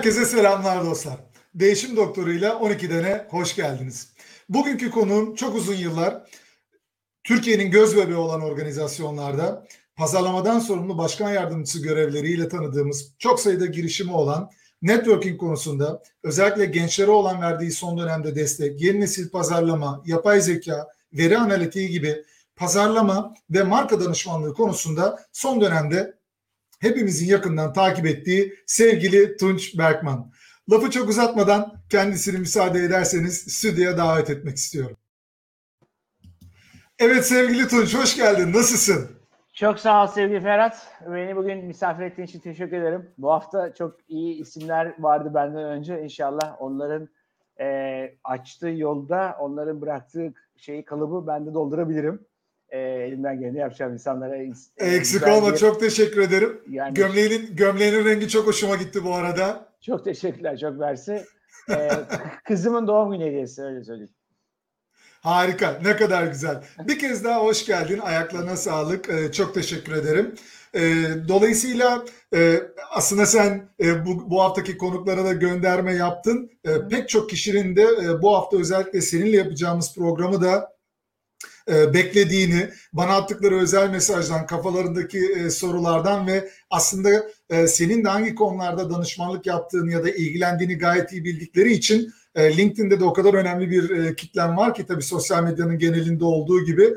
Herkese selamlar dostlar. Değişim Doktoru'yla 12 dene hoş geldiniz. Bugünkü konuğum çok uzun yıllar Türkiye'nin göz bebeği olan organizasyonlarda pazarlamadan sorumlu başkan yardımcısı görevleriyle tanıdığımız çok sayıda girişimi olan networking konusunda özellikle gençlere olan verdiği son dönemde destek, yeni nesil pazarlama, yapay zeka, veri analitiği gibi pazarlama ve marka danışmanlığı konusunda son dönemde hepimizin yakından takip ettiği sevgili Tunç Berkman. Lafı çok uzatmadan kendisini müsaade ederseniz stüdyoya davet etmek istiyorum. Evet sevgili Tunç hoş geldin. Nasılsın? Çok sağ ol sevgili Ferhat. Beni bugün misafir ettiğin için teşekkür ederim. Bu hafta çok iyi isimler vardı benden önce. İnşallah onların e, açtığı yolda onların bıraktığı şeyi kalıbı ben de doldurabilirim e, elimden geleni yapacağım insanlara. Eksik olma bir, çok teşekkür ederim. Yani, gömleğinin gömleğinin rengi çok hoşuma gitti bu arada. Çok teşekkürler çok versi. Ee, kızımın doğum günü hediyesi öyle söyleyeyim. Harika ne kadar güzel. Bir kez daha hoş geldin ayaklarına sağlık ee, çok teşekkür ederim. Ee, dolayısıyla e, aslında sen e, bu, bu haftaki konuklara da gönderme yaptın. E, pek çok kişinin de e, bu hafta özellikle seninle yapacağımız programı da e, beklediğini, bana attıkları özel mesajdan, kafalarındaki e, sorulardan ve aslında e, senin de hangi konularda danışmanlık yaptığını ya da ilgilendiğini gayet iyi bildikleri için LinkedIn'de de o kadar önemli bir kitlen var ki tabii sosyal medyanın genelinde olduğu gibi.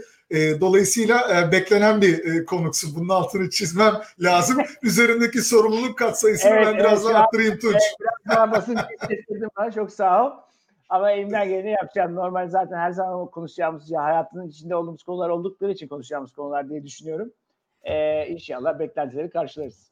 Dolayısıyla beklenen bir konuksun. Bunun altını çizmem lazım. Üzerindeki sorumluluk katsayısını evet, ben biraz evet, daha arttırayım Tunç. Evet, biraz daha basın bana. Çok sağ ol. Ama elimden geleni yapacağım. Normal zaten her zaman konuşacağımız ya hayatının içinde olduğumuz konular oldukları için konuşacağımız konular diye düşünüyorum. Ee, inşallah beklentileri karşılarız.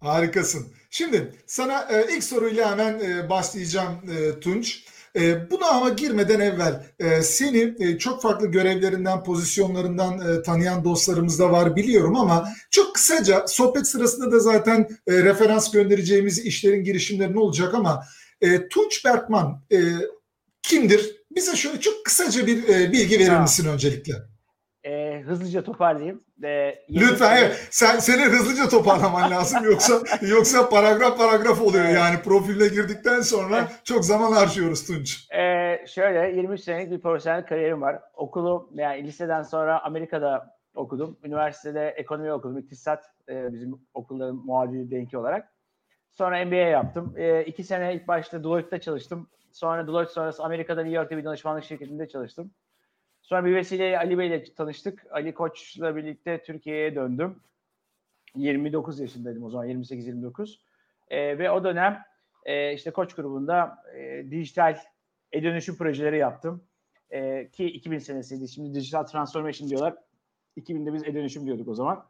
Harikasın. Şimdi sana e, ilk soruyla hemen e, başlayacağım e, Tunç. E, buna ama girmeden evvel e, seni e, çok farklı görevlerinden, pozisyonlarından e, tanıyan dostlarımız da var biliyorum ama çok kısaca sohbet sırasında da zaten e, referans göndereceğimiz işlerin girişimlerin olacak ama e, Tunç Berkman e, kimdir? Bize şöyle çok kısaca bir e, bilgi verir misin öncelikle? E, hızlıca toparlayayım. E, Lütfen evet. Sen seni hızlıca toparlaman lazım yoksa yoksa paragraf paragraf oluyor evet. yani profiline girdikten sonra çok zaman harcıyoruz Tunç. E, şöyle 23 senelik bir profesyonel kariyerim var. Okulu yani liseden sonra Amerika'da okudum. Üniversitede ekonomi okudum. İktisat e, bizim okulların muadili denki olarak. Sonra MBA yaptım. E, iki sene ilk başta Deloitte'de çalıştım. Sonra Deloitte sonrası Amerika'da New York'ta bir danışmanlık şirketinde çalıştım. Sonra bir vesileyle Ali Bey ile tanıştık. Ali Koç'la birlikte Türkiye'ye döndüm. 29 yaşındaydım o zaman 28-29. E, ve o dönem e, işte Koç grubunda e, dijital e-dönüşüm projeleri yaptım. E, ki 2000 senesiydi. Şimdi dijital transformation diyorlar. 2000'de biz e-dönüşüm diyorduk o zaman.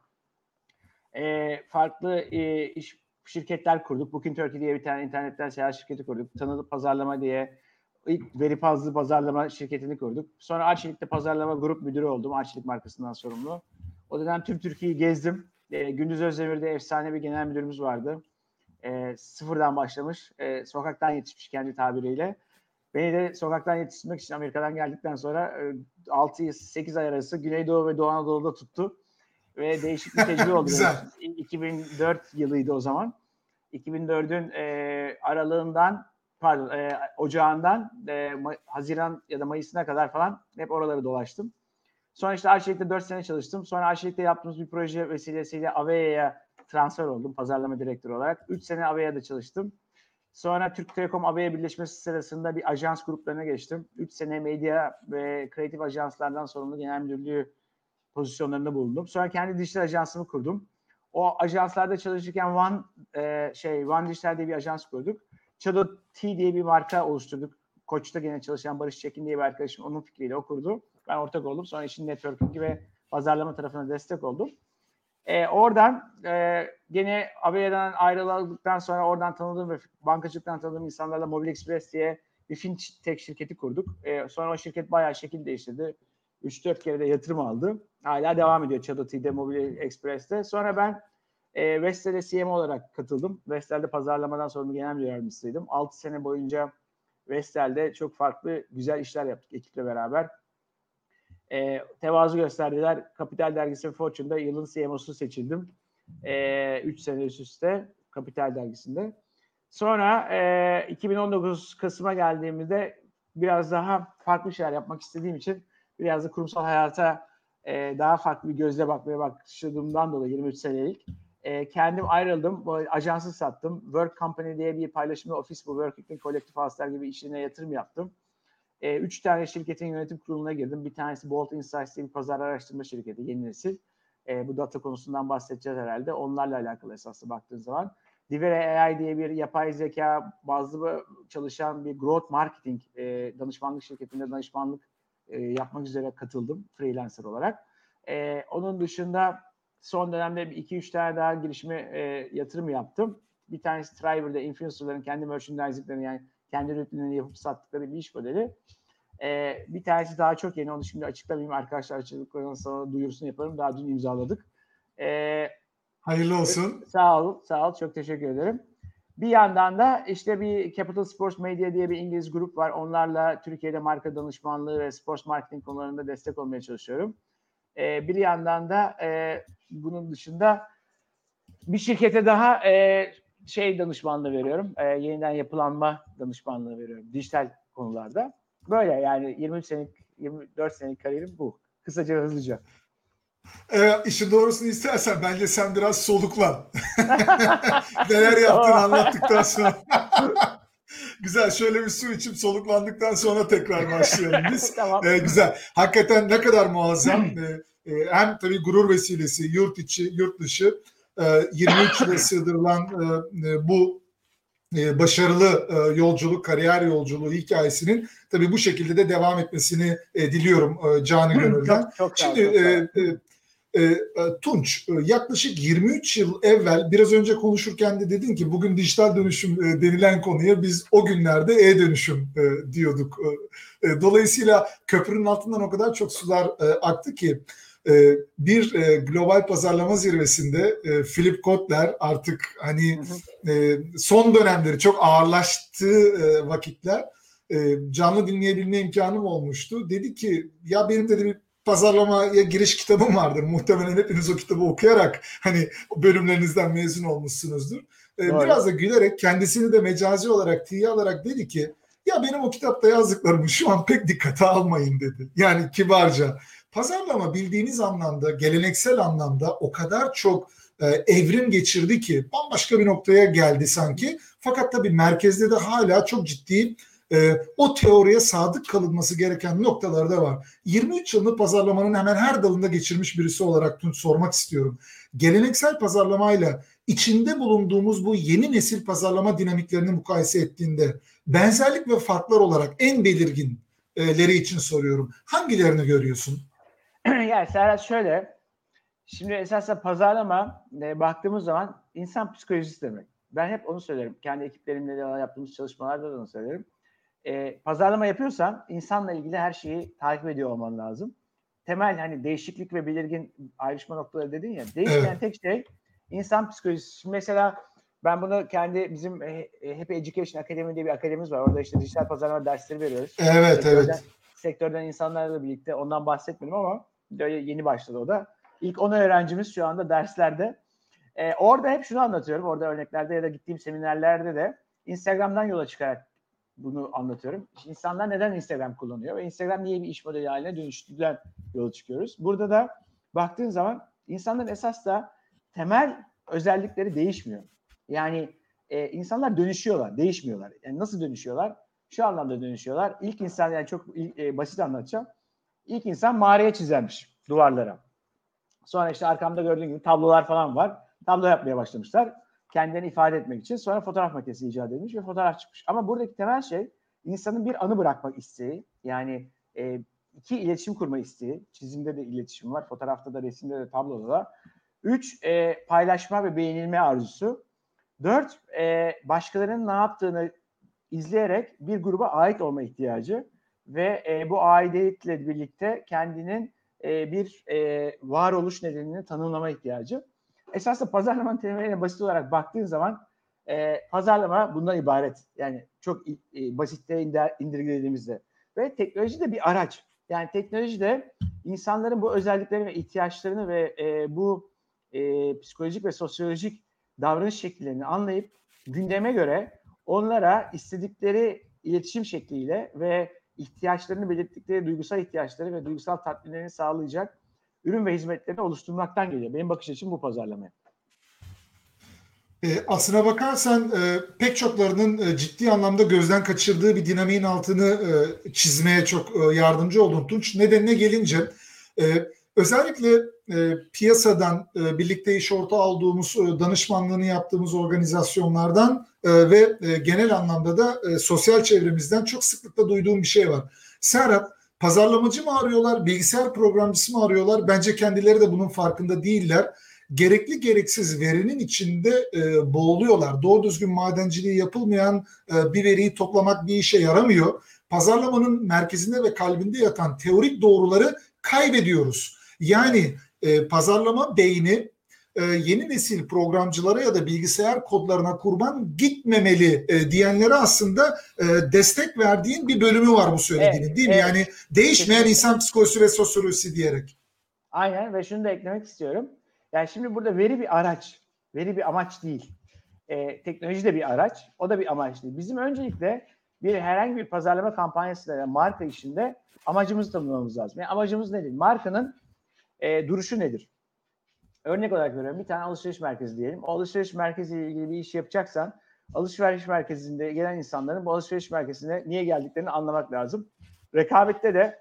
E, farklı e, iş şirketler kurduk. Booking Turkey diye bir tane internetten seyahat şirketi kurduk. Tanıdık Pazarlama diye ilk veri fazlı pazarlama şirketini kurduk. Sonra Arçelik'te pazarlama grup müdürü oldum. Arçelik markasından sorumlu. O dönem tüm Türkiye'yi gezdim. E, Gündüz Özdemir'de efsane bir genel müdürümüz vardı. E, sıfırdan başlamış. E, sokaktan yetişmiş kendi tabiriyle. Beni de sokaktan yetiştirmek için Amerika'dan geldikten sonra e, 6-8 ay arası Güneydoğu ve Doğu Anadolu'da tuttu ve değişik bir tecrübe oldu. Güzel. 2004 yılıydı o zaman. 2004'ün e, aralığından pardon e, ocağından e, Haziran ya da Mayıs'ına kadar falan hep oraları dolaştım. Sonra işte Arçelik'te 4 sene çalıştım. Sonra Arçelik'te yaptığımız bir proje vesilesiyle Avea'ya transfer oldum pazarlama direktörü olarak. 3 sene Avea'da çalıştım. Sonra Türk Telekom Avea birleşmesi sırasında bir ajans gruplarına geçtim. 3 sene medya ve kreatif ajanslardan sorumlu genel müdürlüğü pozisyonlarında bulundum. Sonra kendi dijital ajansımı kurdum. O ajanslarda çalışırken One e, şey One Dijital diye bir ajans kurduk. Chado T diye bir marka oluşturduk. Koç'ta gene çalışan Barış Çekin diye bir arkadaşım onun fikriyle o kurdu. Ben ortak oldum. Sonra işin networking ve pazarlama tarafına destek oldum. E, oradan e, gene Avea'dan ayrıldıktan sonra oradan tanıdığım ve bankacılıktan tanıdığım insanlarla Mobil Express diye bir fintech şirketi kurduk. E, sonra o şirket bayağı şekil değiştirdi. 3-4 kere de yatırım aldı. Hala devam ediyor Çadoti'de, Mobil Express'te. Sonra ben e, Vestel'e CM olarak katıldım. Vestel'de pazarlamadan sorumlu genel müdür yardımcısıydım. 6 sene boyunca Vestel'de çok farklı güzel işler yaptık ekiple beraber. E, tevazu gösterdiler. Kapital Dergisi Fortune'da yılın CMO'su seçildim. 3 e, sene üst üste Kapital Dergisi'nde. Sonra e, 2019 Kasım'a geldiğimizde biraz daha farklı şeyler yapmak istediğim için biraz da kurumsal hayata e, daha farklı bir gözle bakmaya başladığımdan dolayı 23 senelik e, kendim ayrıldım. Ajansı sattım. Work Company diye bir paylaşımlı ofis bu. Working kolektif house'lar gibi işine yatırım yaptım. E, üç tane şirketin yönetim kuruluna girdim. Bir tanesi Bolt Insights diye bir pazar araştırma şirketi, yeni nesil. E, bu data konusundan bahsedeceğiz herhalde. Onlarla alakalı esaslı baktığın zaman. Divere AI diye bir yapay zeka bazlı çalışan bir growth marketing e, danışmanlık şirketinde danışmanlık e, yapmak üzere katıldım freelancer olarak. E, onun dışında son dönemde 2-3 tane daha girişime e, yatırım yaptım. Bir tanesi Thriver'da influencerların kendi merchandisinglerini yani kendi ürünlerini yapıp sattıkları bir iş modeli. E, bir tanesi daha çok yeni onu şimdi açıklamayayım arkadaşlar açıklıklarına sonra duyurusunu yaparım. Daha dün imzaladık. E, Hayırlı olsun. Sağ ol, sağ ol. Çok teşekkür ederim. Bir yandan da işte bir Capital Sports Media diye bir İngiliz grup var. Onlarla Türkiye'de marka danışmanlığı ve sports marketing konularında destek olmaya çalışıyorum. Ee, bir yandan da e, bunun dışında bir şirkete daha e, şey danışmanlığı veriyorum. E, yeniden yapılanma danışmanlığı veriyorum. Dijital konularda. Böyle yani 23 senelik, 24 senelik kariyerim bu. Kısaca hızlıca. Ee, işin doğrusunu istersen bence sen biraz soluklan. Neler yaptığını anlattıktan sonra. güzel şöyle bir su içip soluklandıklar sonra tekrar başlayalım biz. tamam. Ee, güzel. Hakikaten ne kadar muazzam. Ee, e, hem tabii gurur vesilesi yurt içi yurt dışı e, 23 yıla sığdırılan e, e, bu e, başarılı e, yolculuk, kariyer yolculuğu hikayesinin tabii bu şekilde de devam etmesini e, diliyorum e, canı gönülden. Çok, çok Şimdi çok. E, e, Tunç e, yaklaşık 23 yıl evvel biraz önce konuşurken de dedin ki bugün dijital dönüşüm e, denilen konuya biz o günlerde e-dönüşüm e, diyorduk. E, e, dolayısıyla köprünün altından o kadar çok sular e, aktı ki e, bir e, global pazarlama zirvesinde e, Philip Kotler artık hani e, son dönemleri çok ağırlaştığı e, vakitler e, canlı dinleyebilme imkanım olmuştu. Dedi ki ya benim dedi bir pazarlamaya giriş kitabım vardır. Muhtemelen hepiniz o kitabı okuyarak hani bölümlerinizden mezun olmuşsunuzdur. E, Doğru. biraz da gülerek kendisini de mecazi olarak tiye alarak dedi ki ya benim o kitapta yazdıklarımı şu an pek dikkate almayın dedi. Yani kibarca. Pazarlama bildiğiniz anlamda, geleneksel anlamda o kadar çok e, evrim geçirdi ki bambaşka bir noktaya geldi sanki. Fakat tabii merkezde de hala çok ciddi e, o teoriye sadık kalınması gereken noktalar da var. 23 yılını pazarlamanın hemen her dalında geçirmiş birisi olarak Tunç sormak istiyorum. Geleneksel pazarlamayla içinde bulunduğumuz bu yeni nesil pazarlama dinamiklerini mukayese ettiğinde benzerlik ve farklar olarak en belirginleri için soruyorum. Hangilerini görüyorsun? yani Serhat şöyle. Şimdi esasında pazarlama e, baktığımız zaman insan psikolojisi demek. Ben hep onu söylerim. Kendi ekiplerimle de yaptığımız çalışmalarda da onu söylerim. E, pazarlama yapıyorsan insanla ilgili her şeyi takip ediyor olman lazım. Temel hani değişiklik ve belirgin ayrışma noktaları dedin ya. Değişmeyen Evet. tek şey insan psikolojisi. Şimdi mesela ben bunu kendi bizim e, e, Happy Education Academy diye bir akademimiz var. Orada işte dijital pazarlama dersleri veriyoruz. Evet, sektörden, evet. sektörden insanlarla birlikte ondan bahsetmedim ama böyle yeni başladı o da. İlk 10 öğrencimiz şu anda derslerde. Ee, orada hep şunu anlatıyorum. Orada örneklerde ya da gittiğim seminerlerde de Instagram'dan yola çıkarak bunu anlatıyorum. İşte İnsanlar neden Instagram kullanıyor ve Instagram niye bir iş modeli haline dönüştüğünden yola çıkıyoruz. Burada da baktığın zaman insanların esas da temel özellikleri değişmiyor. Yani e, insanlar dönüşüyorlar, değişmiyorlar. Yani nasıl dönüşüyorlar? Şu anlamda dönüşüyorlar. İlk insan yani çok e, basit anlatacağım. İlk insan mağaraya çizermiş duvarlara. Sonra işte arkamda gördüğün gibi tablolar falan var. Tablo yapmaya başlamışlar. Kendilerini ifade etmek için. Sonra fotoğraf makinesi icat edilmiş ve fotoğraf çıkmış. Ama buradaki temel şey insanın bir anı bırakmak isteği. Yani e, iki iletişim kurma isteği. Çizimde de iletişim var. Fotoğrafta da, resimde de, tabloda da. Üç, e, paylaşma ve beğenilme arzusu. Dört, e, başkalarının ne yaptığını izleyerek bir gruba ait olma ihtiyacı ve e, bu aidiyetle birlikte kendinin e, bir e, varoluş nedenini tanımlama ihtiyacı. Esasında pazarlamanın temeline basit olarak baktığın zaman e, pazarlama bundan ibaret. Yani çok e, basitte indir, indirgediğimizde. Ve teknoloji de bir araç. Yani teknoloji de insanların bu özelliklerini ve ihtiyaçlarını ve e, bu e, psikolojik ve sosyolojik davranış şekillerini anlayıp gündeme göre onlara istedikleri iletişim şekliyle ve ihtiyaçlarını belirttikleri duygusal ihtiyaçları ve duygusal tatminlerini sağlayacak ürün ve hizmetlerini oluşturmaktan geliyor. Benim bakış açım bu pazarlamaya. E, aslına bakarsan e, pek çoklarının e, ciddi anlamda gözden kaçırdığı bir dinamiğin altını e, çizmeye çok e, yardımcı oldun Tunç. Nedenine gelince e, özellikle e, piyasadan e, birlikte iş ortağı olduğumuz e, danışmanlığını yaptığımız organizasyonlardan e, ve e, genel anlamda da e, sosyal çevremizden çok sıklıkla duyduğum bir şey var. Serhat pazarlamacı mı arıyorlar, bilgisayar programcısı mı arıyorlar? Bence kendileri de bunun farkında değiller gerekli gereksiz verinin içinde e, boğuluyorlar. Doğru düzgün madenciliği yapılmayan e, bir veriyi toplamak bir işe yaramıyor. Pazarlamanın merkezinde ve kalbinde yatan teorik doğruları kaybediyoruz. Yani e, pazarlama beyni e, yeni nesil programcılara ya da bilgisayar kodlarına kurban gitmemeli e, diyenlere aslında e, destek verdiğin bir bölümü var bu söylediğinin Evet, değil mi? evet. Yani değişmeyen Kesinlikle. insan psikolojisi ve sosyolojisi diyerek. Aynen ve şunu da eklemek istiyorum. Yani şimdi burada veri bir araç. Veri bir amaç değil. Ee, teknoloji de bir araç. O da bir amaç değil. Bizim öncelikle bir herhangi bir pazarlama kampanyasında yani marka işinde amacımızı tanımlamamız lazım. Yani amacımız nedir? Markanın e, duruşu nedir? Örnek olarak veriyorum. Bir tane alışveriş merkezi diyelim. O alışveriş merkeziyle ilgili bir iş yapacaksan alışveriş merkezinde gelen insanların bu alışveriş merkezine niye geldiklerini anlamak lazım. Rekabette de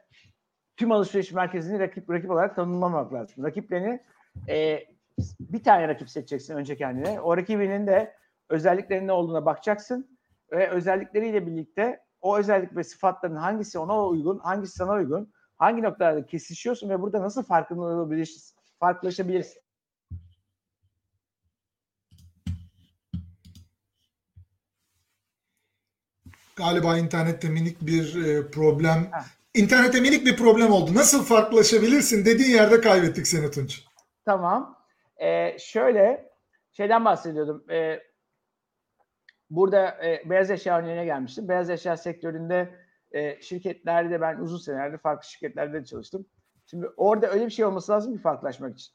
tüm alışveriş merkezini rakip rakip olarak tanımlamak lazım. Rakiplerini e, bir tane rakip seçeceksin önce kendine. O rakibinin de özelliklerinin ne olduğuna bakacaksın ve özellikleriyle birlikte o özellik ve sıfatların hangisi ona uygun, hangisi sana uygun, hangi noktalarda kesişiyorsun ve burada nasıl farklılaşabilirsin, farklılaşabilirsin. Galiba internette minik bir e, problem. Ha. İnternette minik bir problem oldu. Nasıl farklılaşabilirsin dediğin yerde kaybettik seni Tunç. Tamam. Ee, şöyle şeyden bahsediyordum. Ee, burada e, beyaz eşya örneğine gelmiştim. Beyaz eşya sektöründe e, şirketlerde ben uzun senelerde farklı şirketlerde de çalıştım. Şimdi orada öyle bir şey olması lazım ki farklılaşmak için.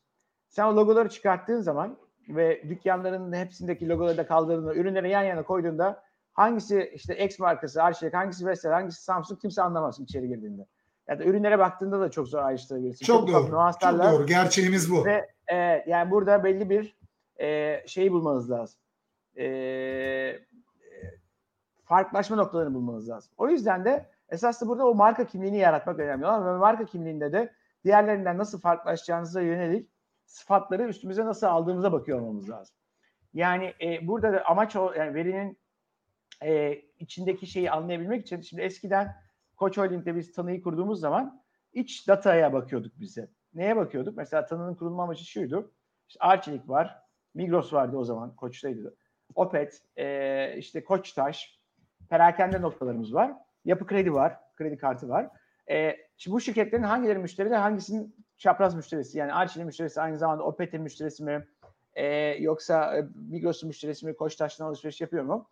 Sen o logoları çıkarttığın zaman ve dükkanların hepsindeki logoları da kaldırdığında, ürünleri yan yana koyduğunda hangisi işte X markası, Arçelik, hangisi Vestel, hangisi Samsung kimse anlamaz içeri girdiğinde. Ya da ürünlere baktığında da çok zor ayrıştırabilirsin. Çok ufak doğru. Çok doğru. Gerçeğimiz bu. ve evet yani burada belli bir e, şeyi bulmanız lazım. E, e, farklılaşma noktalarını bulmanız lazım. O yüzden de esas da burada o marka kimliğini yaratmak önemli. Ama marka kimliğinde de diğerlerinden nasıl farklılaşacağınıza yönelik sıfatları üstümüze nasıl aldığımıza bakıyor olmamız lazım. Yani e, burada da amaç o yani verinin e, içindeki şeyi anlayabilmek için şimdi eskiden Koç Holding'de biz tanıyı kurduğumuz zaman iç dataya bakıyorduk bize. Neye bakıyorduk? Mesela tanının kurulma amacı şuydu. İşte Arçelik var, Migros vardı o zaman, Koç'taydı. Opet, e, işte Koçtaş, perakende noktalarımız var. Yapı kredi var, kredi kartı var. E, şimdi bu şirketlerin hangileri müşteriler, hangisinin çapraz müşterisi? Yani Arçelik'in müşterisi aynı zamanda Opet'in müşterisi mi? E, yoksa e, Migros'un müşterisi mi? Koçtaş'tan alışveriş yapıyor mu?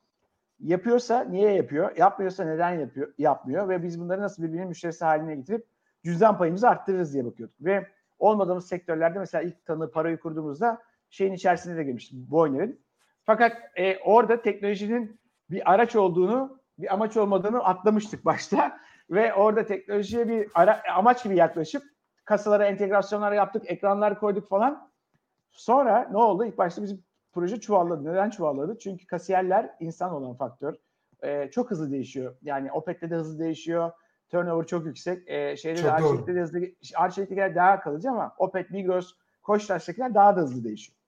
Yapıyorsa niye yapıyor? Yapmıyorsa neden yapıyor? Yapmıyor ve biz bunları nasıl birbirinin müşterisi haline getirip cüzdan payımızı arttırırız diye bakıyorduk. Ve olmadığımız sektörlerde mesela ilk tanı parayı kurduğumuzda şeyin içerisinde de girmiştik Boyner'in. Fakat e, orada teknolojinin bir araç olduğunu, bir amaç olmadığını atlamıştık başta. Ve orada teknolojiye bir ara, amaç gibi yaklaşıp kasalara entegrasyonlar yaptık, ekranlar koyduk falan. Sonra ne oldu? İlk başta bizim proje çuvalladı. Neden çuvalladı? Çünkü kasiyerler insan olan faktör. Ee, çok hızlı değişiyor. Yani Opet'te de hızlı değişiyor. Turnover çok yüksek. Ee, şeyde Çok de. Arçelik'te de hızlı. Arçelik'tekiler daha kalıcı ama Opet, Migros, Koçtaş'takiler daha da hızlı değişiyor.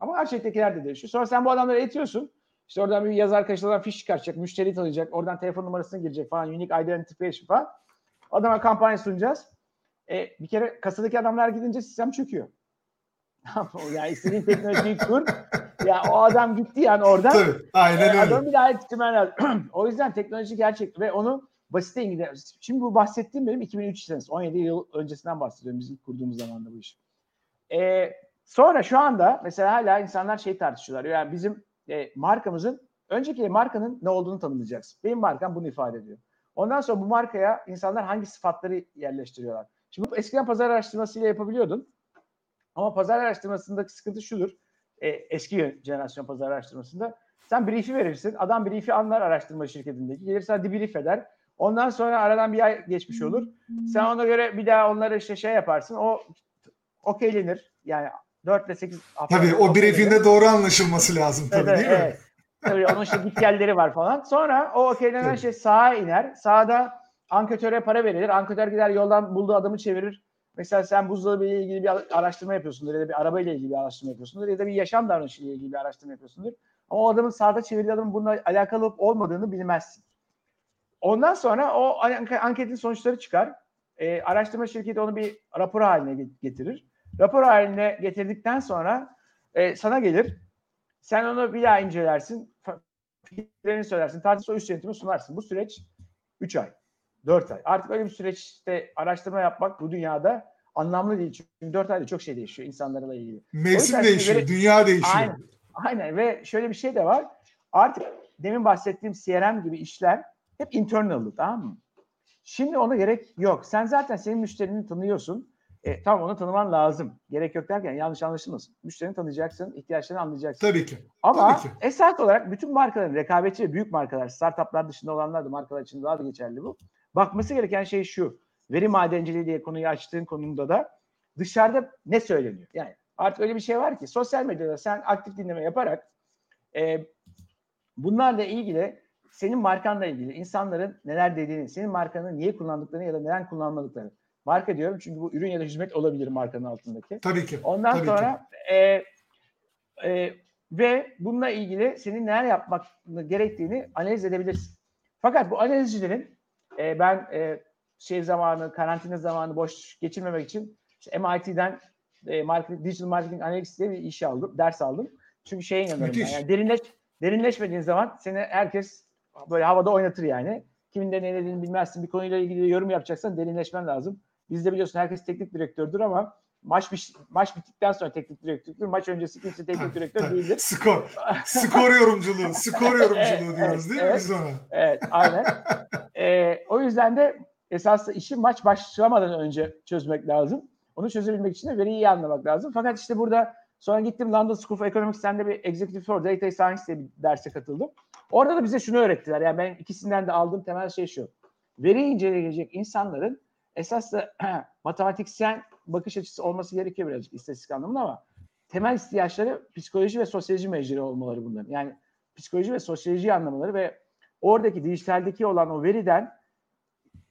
Ama Arçelik'tekiler de değişiyor. Sonra sen bu adamları etiyorsun. İşte oradan bir yazar arkadaşlardan fiş çıkartacak, müşteri tanıyacak, oradan telefon numarasını girecek falan, unique identification falan. Adama kampanya sunacağız. E, bir kere kasadaki adamlar gidince sistem çöküyor. yani istediğin teknolojiyi kur. Ya o adam gitti yani oradan. Tabii. Aynen E, öyle. adamı bir daha yetiştirmen lazım. o yüzden teknoloji gerçek ve onu basite indirgemek. Şimdi bu bahsettiğim benim 2003 senesi. 17 yıl öncesinden bahsediyorum bizim kurduğumuz zamanda bu iş. E, sonra şu anda mesela hala insanlar şey tartışıyorlar. Yani bizim e, markamızın önceki markanın ne olduğunu tanımlayacaksın. Benim markam bunu ifade ediyor. Ondan sonra bu markaya insanlar hangi sıfatları yerleştiriyorlar. Şimdi eskiden pazar araştırmasıyla yapabiliyordun. Ama pazar araştırmasındaki sıkıntı şudur. E, eski jenerasyon pazar araştırmasında Sen brief'i verirsin. Adam brief'i anlar araştırma şirketindeki. Gelir sana debrief eder. Ondan sonra aradan bir ay geçmiş olur. Sen ona göre bir daha onları işte şey yaparsın. O okeylenir. Yani 4 ile 8 hafta. Tabii o briefinde doğru anlaşılması lazım tabii Evet, değil mi? evet. Tabii onun işte gitgelleri var falan. Sonra o okeylenen şey sağa iner. Sağda anketöre para verilir. Anketör gider yoldan bulduğu adamı çevirir. Mesela sen buzdolabı ilgili bir araştırma yapıyorsundur ya da bir araba ile ilgili bir araştırma yapıyorsundur ya da bir yaşam davranışı ile ilgili bir araştırma yapıyorsundur. Ama o adamın sağda çevirdiği adamın bununla alakalı olup olmadığını bilmezsin. Ondan sonra o anke- anketin sonuçları çıkar. Ee, araştırma şirketi onu bir rapor haline get- getirir. Rapor haline getirdikten sonra e, sana gelir. Sen onu bir daha incelersin. Fikirlerini söylersin. Tartışma üst yönetimi sunarsın. Bu süreç 3 ay. 4 ay. Artık öyle bir süreçte araştırma yapmak bu dünyada anlamlı değil. Çünkü 4 ayda çok şey değişiyor insanlarla ilgili. Mevsim değişiyor, şimdi- dünya değişiyor. Aynen. Aynen ve şöyle bir şey de var. Artık demin bahsettiğim CRM gibi işler hep internal'dı tamam mı? Şimdi ona gerek yok. Sen zaten senin müşterini tanıyorsun. E, tamam onu tanıman lazım. Gerek yok derken yanlış anlaşılmasın. Müşterini tanıyacaksın, ihtiyaçlarını anlayacaksın. Tabii ki. Ama Tabii ki. esas olarak bütün markaların rekabetçi ve büyük markalar, startuplar dışında olanlar da markalar için daha da geçerli bu. Bakması gereken şey şu. Veri madenciliği diye konuyu açtığın konumda da dışarıda ne söyleniyor? Yani artık öyle bir şey var ki sosyal medyada sen aktif dinleme yaparak e, bunlarla ilgili senin markanla ilgili insanların neler dediğini, senin markanı niye kullandıklarını ya da neden kullanmadıklarını. Marka diyorum çünkü bu ürün ya da hizmet olabilir markanın altındaki. Tabii ki. Ondan Tabii ki. sonra e, e, ve bununla ilgili senin neler yapmak gerektiğini analiz edebilirsin. Fakat bu analizcilerin e, ben e, şey zamanı, karantina zamanı boş geçirmemek için işte MIT'den e, marketing, Digital Marketing Analytics diye bir iş aldım, ders aldım. Çünkü şeye ben. Müthiş. Yani derinleş, derinleşmediğin zaman seni herkes böyle havada oynatır yani. Kimin de ne dediğini bilmezsin. Bir konuyla ilgili yorum yapacaksan derinleşmen lazım. Bizde biliyorsun herkes teknik direktördür ama maç bir, maç bittikten sonra teknik direktördür. Maç öncesi kimse teknik direktör değildir. Skor. Skor yorumculuğu. Skor yorumculuğu diyoruz değil mi Evet. biz ona? Evet, aynen. Ee, o yüzden de esas işi maç başlamadan önce çözmek lazım. Onu çözebilmek için de veriyi iyi anlamak lazım. Fakat işte burada sonra gittim London School of Economics'ten de bir Executive for Data Science diye bir derse katıldım. Orada da bize şunu öğrettiler. Yani ben ikisinden de aldığım temel şey şu. Veri inceleyecek insanların esas da matematiksel bakış açısı olması gerekiyor birazcık istatistik anlamında ama temel ihtiyaçları psikoloji ve sosyoloji mecburi olmaları bunların. Yani psikoloji ve sosyoloji anlamaları ve oradaki dijitaldeki olan o veriden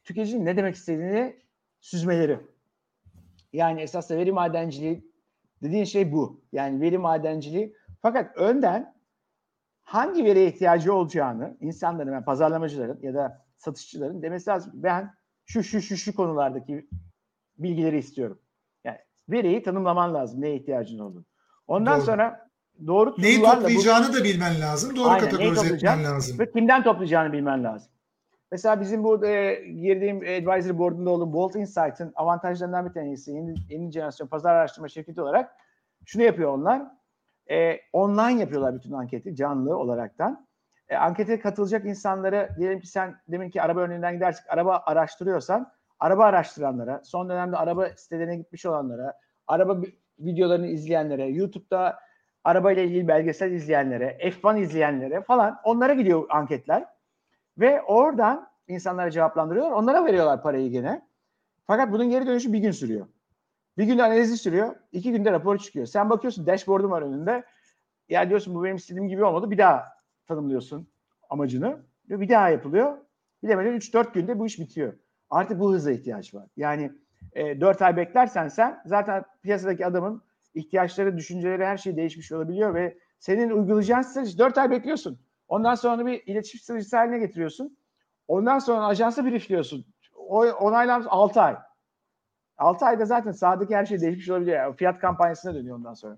tüketicinin ne demek istediğini süzmeleri. Yani esas da veri madenciliği dediğin şey bu. Yani veri madenciliği. Fakat önden hangi veriye ihtiyacı olacağını insanların, yani pazarlamacıların ya da satışçıların demesi lazım. Ben şu şu şu şu konulardaki bilgileri istiyorum. Yani veriyi tanımlaman lazım neye ihtiyacın olduğunu. Ondan Doğru. sonra doğru Neyi tool'larla bu- toplayacağını da bilmen lazım. Doğru Aynen, kategorize etmen lazım. ve kimden toplayacağını bilmen lazım. Mesela bizim bu e, girdiğim advisory board'unda olduğum Bolt Insight'ın avantajlarından bir tanesi yeni, yeni jenerasyon pazar araştırma şirketi olarak şunu yapıyor onlar. E, online yapıyorlar bütün anketi canlı olaraktan. E, ankete katılacak insanları diyelim ki sen deminki araba örneğinden gidersek araba araştırıyorsan araba araştıranlara, son dönemde araba sitelerine gitmiş olanlara, araba videolarını izleyenlere, YouTube'da arabayla ilgili belgesel izleyenlere, F1 izleyenlere falan onlara gidiyor anketler. Ve oradan insanlara cevaplandırıyorlar. Onlara veriyorlar parayı gene. Fakat bunun geri dönüşü bir gün sürüyor. Bir gün analizi sürüyor. iki günde rapor çıkıyor. Sen bakıyorsun dashboard'um var önünde. Ya diyorsun bu benim istediğim gibi olmadı. Bir daha tanımlıyorsun amacını. Bir daha yapılıyor. Bilemedin 3-4 günde bu iş bitiyor. Artık bu hıza ihtiyaç var. Yani e, 4 ay beklersen sen zaten piyasadaki adamın ihtiyaçları, düşünceleri her şey değişmiş olabiliyor ve senin uygulayacağın strateji 4 ay bekliyorsun. Ondan sonra bir iletişim stratejisi haline getiriyorsun. Ondan sonra ajansı briefliyorsun. O onaylanmış 6 ay. 6 ayda zaten sahadaki her şey değişmiş olabiliyor. Yani fiyat kampanyasına dönüyor ondan sonra.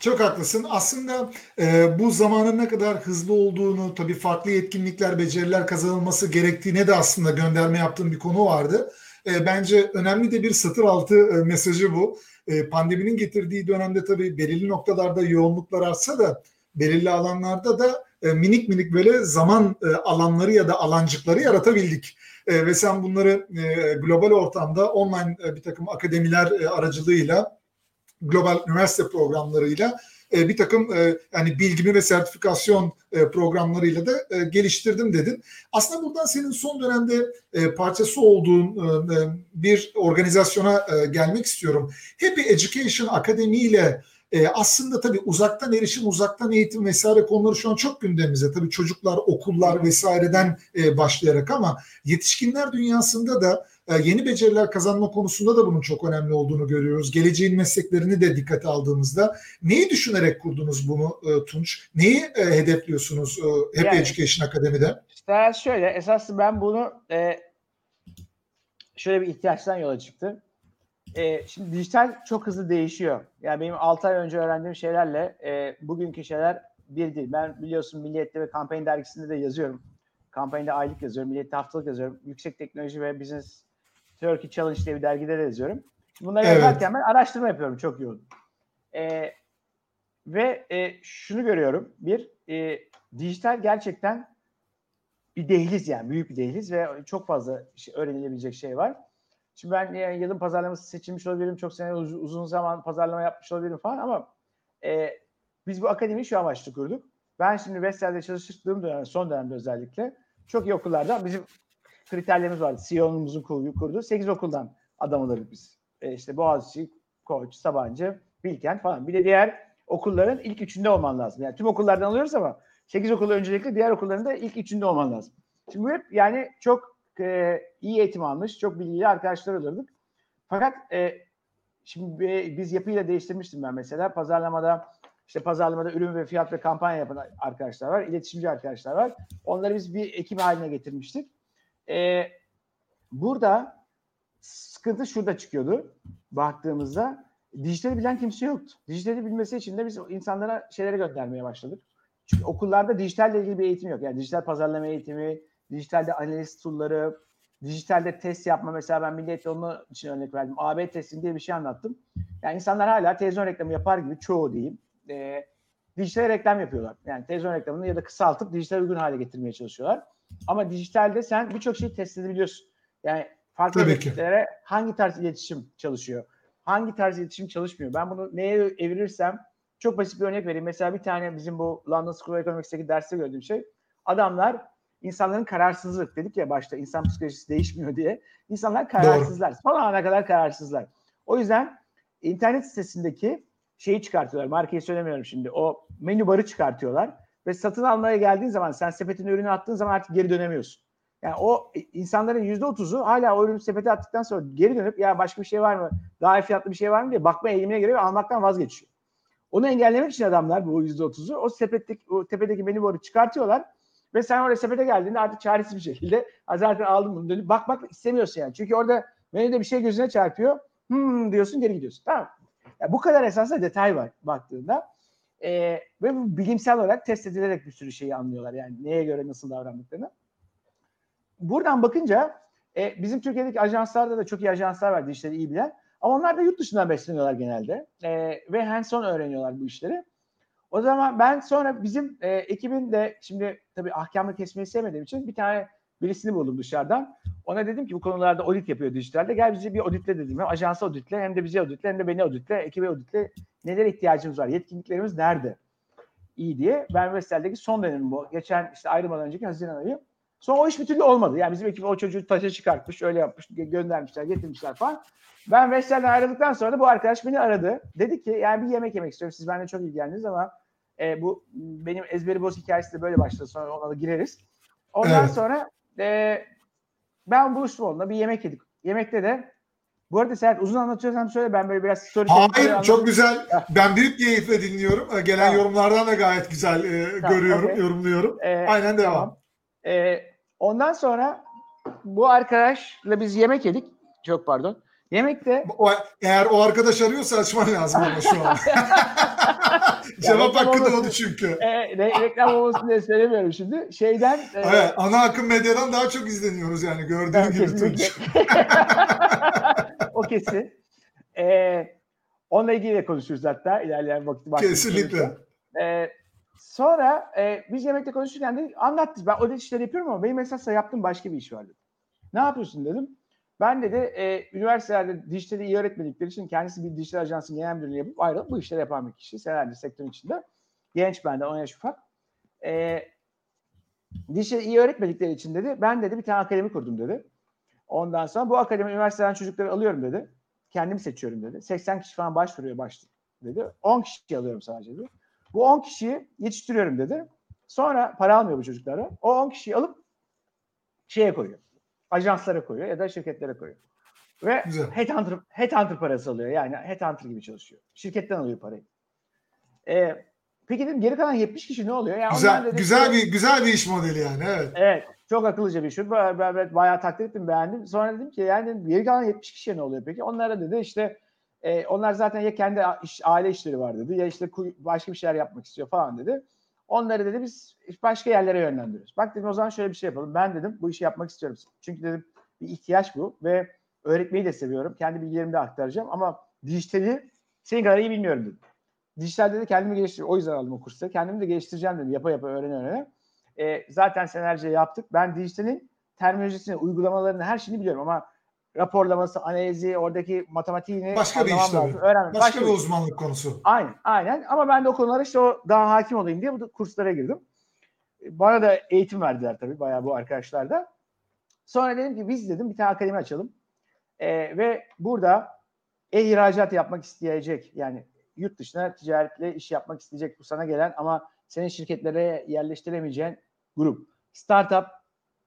Çok haklısın. Aslında e, bu zamanın ne kadar hızlı olduğunu, tabii farklı yetkinlikler, beceriler kazanılması gerektiğine de aslında gönderme yaptığım bir konu vardı. E, bence önemli de bir satır altı e, mesajı bu. E, pandeminin getirdiği dönemde tabii belirli noktalarda yoğunluklar artsa da belirli alanlarda da e, minik minik böyle zaman e, alanları ya da alancıkları yaratabildik. Ve sen bunları global ortamda online bir takım akademiler aracılığıyla global üniversite programlarıyla e, bir takım e, yani bilgimi ve sertifikasyon e, programlarıyla da e, geliştirdim dedin. Aslında buradan senin son dönemde e, parçası olduğun e, e, bir organizasyona e, gelmek istiyorum. Happy Education Akademi ile e, aslında tabii uzaktan erişim, uzaktan eğitim vesaire konuları şu an çok gündemimizde. Tabii çocuklar, okullar vesaireden e, başlayarak ama yetişkinler dünyasında da yeni beceriler kazanma konusunda da bunun çok önemli olduğunu görüyoruz. Geleceğin mesleklerini de dikkate aldığımızda neyi düşünerek kurdunuz bunu e, Tunç? Neyi e, hedefliyorsunuz e, Happy Yani- Education Akademi'de? İşte şöyle esaslı ben bunu e, şöyle bir ihtiyaçtan yola çıktı. E, şimdi dijital çok hızlı değişiyor. Yani benim 6 ay önce öğrendiğim şeylerle e, bugünkü şeyler bir değil. Ben biliyorsun Milliyet'te ve Kampanya Dergisi'nde de yazıyorum. Kampanyada aylık yazıyorum, Milliyet'te haftalık yazıyorum. Yüksek Teknoloji ve Business Turkey Challenge diye bir dergide de yazıyorum. Bunları Evet. yazarken ben araştırma yapıyorum çok yoğun. E, ve e, şunu görüyorum. Bir, e, dijital gerçekten bir dehliz yani büyük bir dehliz ve çok fazla şey, öğrenilebilecek şey var. Şimdi ben yani yılın pazarlaması seçilmiş olabilirim, çok sene uz- uzun zaman pazarlama yapmış olabilirim falan ama e, biz bu akademiyi şu amaçlı kurduk. Ben şimdi Vestel'de çalıştığım dönem, son dönemde özellikle çok iyi okullardan bizim kriterlerimiz vardı. CEO'muzun kurduğu, kurduğu 8 okuldan adam alırdık biz. E, işte Boğaziçi, Koç, Sabancı, Bilkent falan. Bir de diğer okulların ilk üçünde olman lazım. Yani tüm okullardan alıyoruz ama 8 okulu öncelikle diğer okulların da ilk üçünde olman lazım. Şimdi bu hep yani çok e, iyi eğitim almış, çok bilgili arkadaşlar olurduk. Fakat e, şimdi e, biz yapıyla değiştirmiştim ben mesela. Pazarlamada işte pazarlamada ürün ve fiyat ve kampanya yapan arkadaşlar var, iletişimci arkadaşlar var. Onları biz bir ekip haline getirmiştik. E, burada sıkıntı şurada çıkıyordu baktığımızda. Dijitali bilen kimse yoktu. Dijitali bilmesi için de biz insanlara şeyleri göndermeye başladık. Çünkü okullarda dijitalle ilgili bir eğitim yok. Yani dijital pazarlama eğitimi, dijitalde analiz tool'ları, dijitalde test yapma. Mesela ben Milliyet'te onun için örnek verdim. AB testing diye bir şey anlattım. Yani insanlar hala televizyon reklamı yapar gibi çoğu diyeyim. E, dijital reklam yapıyorlar. Yani televizyon reklamını ya da kısaltıp dijital uygun hale getirmeye çalışıyorlar. Ama dijitalde sen birçok şeyi test edebiliyorsun. Yani farklı Tabii ki. hedeflere hangi tarz iletişim çalışıyor? Hangi tarz iletişim çalışmıyor? Ben bunu neye evirirsem çok basit bir örnek vereyim. Mesela bir tane bizim bu London School of Economics'teki derste gördüğüm şey. Adamlar insanların kararsızlık dedik ya başta insan psikolojisi değişmiyor diye. İnsanlar kararsızlar. Son ana kadar kararsızlar. O yüzden internet sitesindeki şeyi çıkartıyorlar. Markayı söylemiyorum şimdi. O menü barı çıkartıyorlar. Ve satın almaya geldiğin zaman sen sepetine ürünü attığın zaman artık geri dönemiyorsun. Yani o insanların yüzde otuzu hala o ürünü sepete attıktan sonra geri dönüp ya başka bir şey var mı? Daha iyi fiyatlı bir şey var mı diye bakma eğilimine ve almaktan vazgeçiyor. Onu engellemek için adamlar bu yüzde otuzu o sepetteki o tepedeki menü boru çıkartıyorlar ve sen oraya sepete geldiğinde artık çaresiz bir şekilde "Ha, zaten aldım bunu dönüp bakmak istemiyorsun yani. Çünkü orada menüde bir şey gözüne çarpıyor. Hmm diyorsun geri gidiyorsun. Tamam. Ya bu kadar esasında detay var baktığında. Ee, ve bu bilimsel olarak test edilerek bir sürü şeyi anlıyorlar. Yani neye göre nasıl davrandıklarını. Buradan bakınca e, bizim Türkiye'deki ajanslarda da çok iyi ajanslar var işleri iyi bilen. Ama onlar da yurt dışından besleniyorlar genelde. E, ve hands-on öğreniyorlar bu işleri. O zaman ben sonra bizim e, ekibin de şimdi tabii ahkamı kesmeyi sevmediğim için bir tane birisini buldum dışarıdan. Ona dedim ki bu konularda audit yapıyor dijitalde. Gel bizi bir auditle dedim. Hem ajansı auditle hem de bizi auditle hem de beni auditle, ekibi auditle. Nelere ihtiyacımız var? Yetkinliklerimiz nerede? İyi diye. Ben Vestel'deki son dönemim bu. Geçen işte ayrılmadan önceki Haziran ayı. Sonra o iş bir türlü olmadı. Yani bizim ekip o çocuğu taşa çıkartmış, öyle yapmış, gö- göndermişler, getirmişler falan. Ben Vestel'den ayrıldıktan sonra da bu arkadaş beni aradı. Dedi ki yani bir yemek yemek istiyorum. Siz benimle çok ilgilendiniz ama e, bu benim ezberi boz hikayesi de böyle başladı. Sonra ona da gireriz. Ondan Evet. sonra e, ben onunla. Bir yemek yedik. Yemekte de bu arada Serhat uzun anlatıyorsam söyle ben böyle biraz story Hayır çok güzel. Ben büyük keyifle dinliyorum. Gelen Tamam. yorumlardan da gayet güzel e, Tamam, görüyorum, okey. yorumluyorum. Ee, Aynen devam. Tamam. Ee, ondan sonra bu arkadaşla biz yemek yedik. Çok pardon. Yemekte O, eğer o arkadaş arıyorsa açman lazım ama şu an. Cevap hakkı doğdu çünkü. e, re- reklam olmasın diye söylemiyorum şimdi. Şeyden e, Evet, ana akım medyadan daha çok izleniyoruz yani gördüğün gibi. Tunç. o kesin. Ee, onunla ilgili de konuşuruz hatta ilerleyen vakit. Kesinlikle. Ee, sonra e, biz yemekte konuşurken de anlattı. Ben audit işleri yapıyorum ama benim esasla yaptığım başka bir iş vardı. Ne yapıyorsun dedim. Ben dedi e, üniversitelerde dijitali iyi öğretmedikleri için kendisi bir dijital ajansın genel müdürlüğü yapıp ayrılıp bu işleri yapan bir kişi. Senelerdir sektörün içinde. Genç benden 10 yaş ufak. E, dijitali iyi öğretmedikleri için dedi ben dedi bir tane akademi kurdum dedi. Ondan sonra bu akademi üniversiteden çocukları alıyorum dedi. Kendim seçiyorum dedi. 80 kişi falan başvuruyor başlık dedi. 10 kişi alıyorum sadece dedi. Bu 10 kişiyi yetiştiriyorum dedi. Sonra para almıyor bu çocuklara. O 10 kişiyi alıp şeye koyuyor. Ajanslara koyuyor ya da şirketlere koyuyor. Ve Güzel. headhunter, headhunter parası alıyor. Yani headhunter gibi çalışıyor. Şirketten alıyor parayı. Ee, peki dedim geri kalan 70 kişi ne oluyor? Yani Güzel dedi, güzel bir güzel bir iş modeli yani evet. Evet. Çok akıllıca bir şey. Ben, ben, ben bayağı takdir ettim, beğendim. Sonra dedim ki yani dedim, geri kalan 70 kişiye ne oluyor peki? Onlara dedi işte e, onlar zaten ya kendi iş, aile işleri var dedi ya işte başka bir şeyler yapmak istiyor falan dedi. Onları dedi biz başka yerlere yönlendiriyoruz. Bak dedim o zaman şöyle bir şey yapalım. Ben dedim bu işi yapmak istiyorum. Çünkü dedim bir ihtiyaç bu ve öğretmeyi de seviyorum. Kendi bilgilerimi de aktaracağım ama dijitali senin kadar iyi bilmiyorum dedim. Dijitalde de kendimi geliştiriyorum. O yüzden aldım o kursu. Kendimi de geliştireceğim dedim. Yapa yapa öğrene öğrene. E, zaten senelerce yaptık. Ben dijitalin terminolojisini, uygulamalarını, her şeyini biliyorum ama raporlaması, analizi, oradaki matematiğini Başka bir iş tabii. öğrenmem. Başka bir uzmanlık konusu. Aynen, aynen. Ama ben de o konulara işte o daha hakim olayım diye bu kurslara girdim. Bana da eğitim verdiler tabii bayağı bu arkadaşlar da. Sonra dedim ki biz dedim bir tane akademi açalım. Ee, ve burada e-ihracat yapmak isteyecek yani yurt dışına ticaretle iş yapmak isteyecek bu sana gelen ama senin şirketlere yerleştiremeyeceğin grup. Startup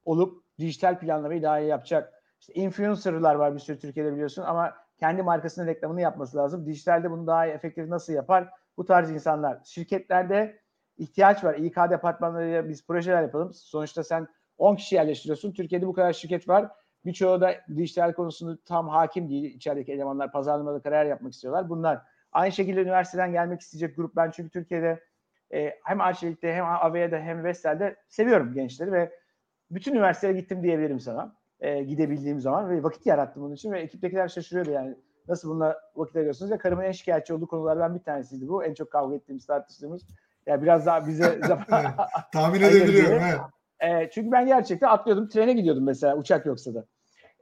olup dijital planlamayı daha iyi yapacak. İşte influencer'lar var bir sürü Türkiye'de biliyorsun ama kendi markasının reklamını yapması lazım. Dijitalde bunu daha efektif nasıl yapar? Bu tarz insanlar. Şirketlerde ihtiyaç var. İK departmanlarıyla biz projeler yapalım. Sonuçta sen 10 kişi yerleştiriyorsun. Türkiye'de bu kadar şirket var. Birçoğu da dijital konusunda tam hakim değil. İçerideki elemanlar pazarlamada kariyer yapmak istiyorlar. Bunlar aynı şekilde üniversiteden gelmek isteyecek grup. Ben çünkü Türkiye'de e, hem Arçelik'te hem AV'de hem Vestel'de seviyorum gençleri ve bütün üniversitelere gittim diyebilirim sana. E, gidebildiğim zaman ve vakit yarattım bunun için ve ekiptekiler şaşırıyordu yani. Nasıl bununla vakit ayırıyorsunuz? Ya karımın en şikayetçi olduğu konulardan bir tanesiydi bu. En çok kavga ettiğimiz, tartıştığımız. Yani biraz daha bize zaman Tahmin edebiliyorum. Evet. e, çünkü ben gerçekten atlıyordum, trene gidiyordum mesela uçak yoksa da.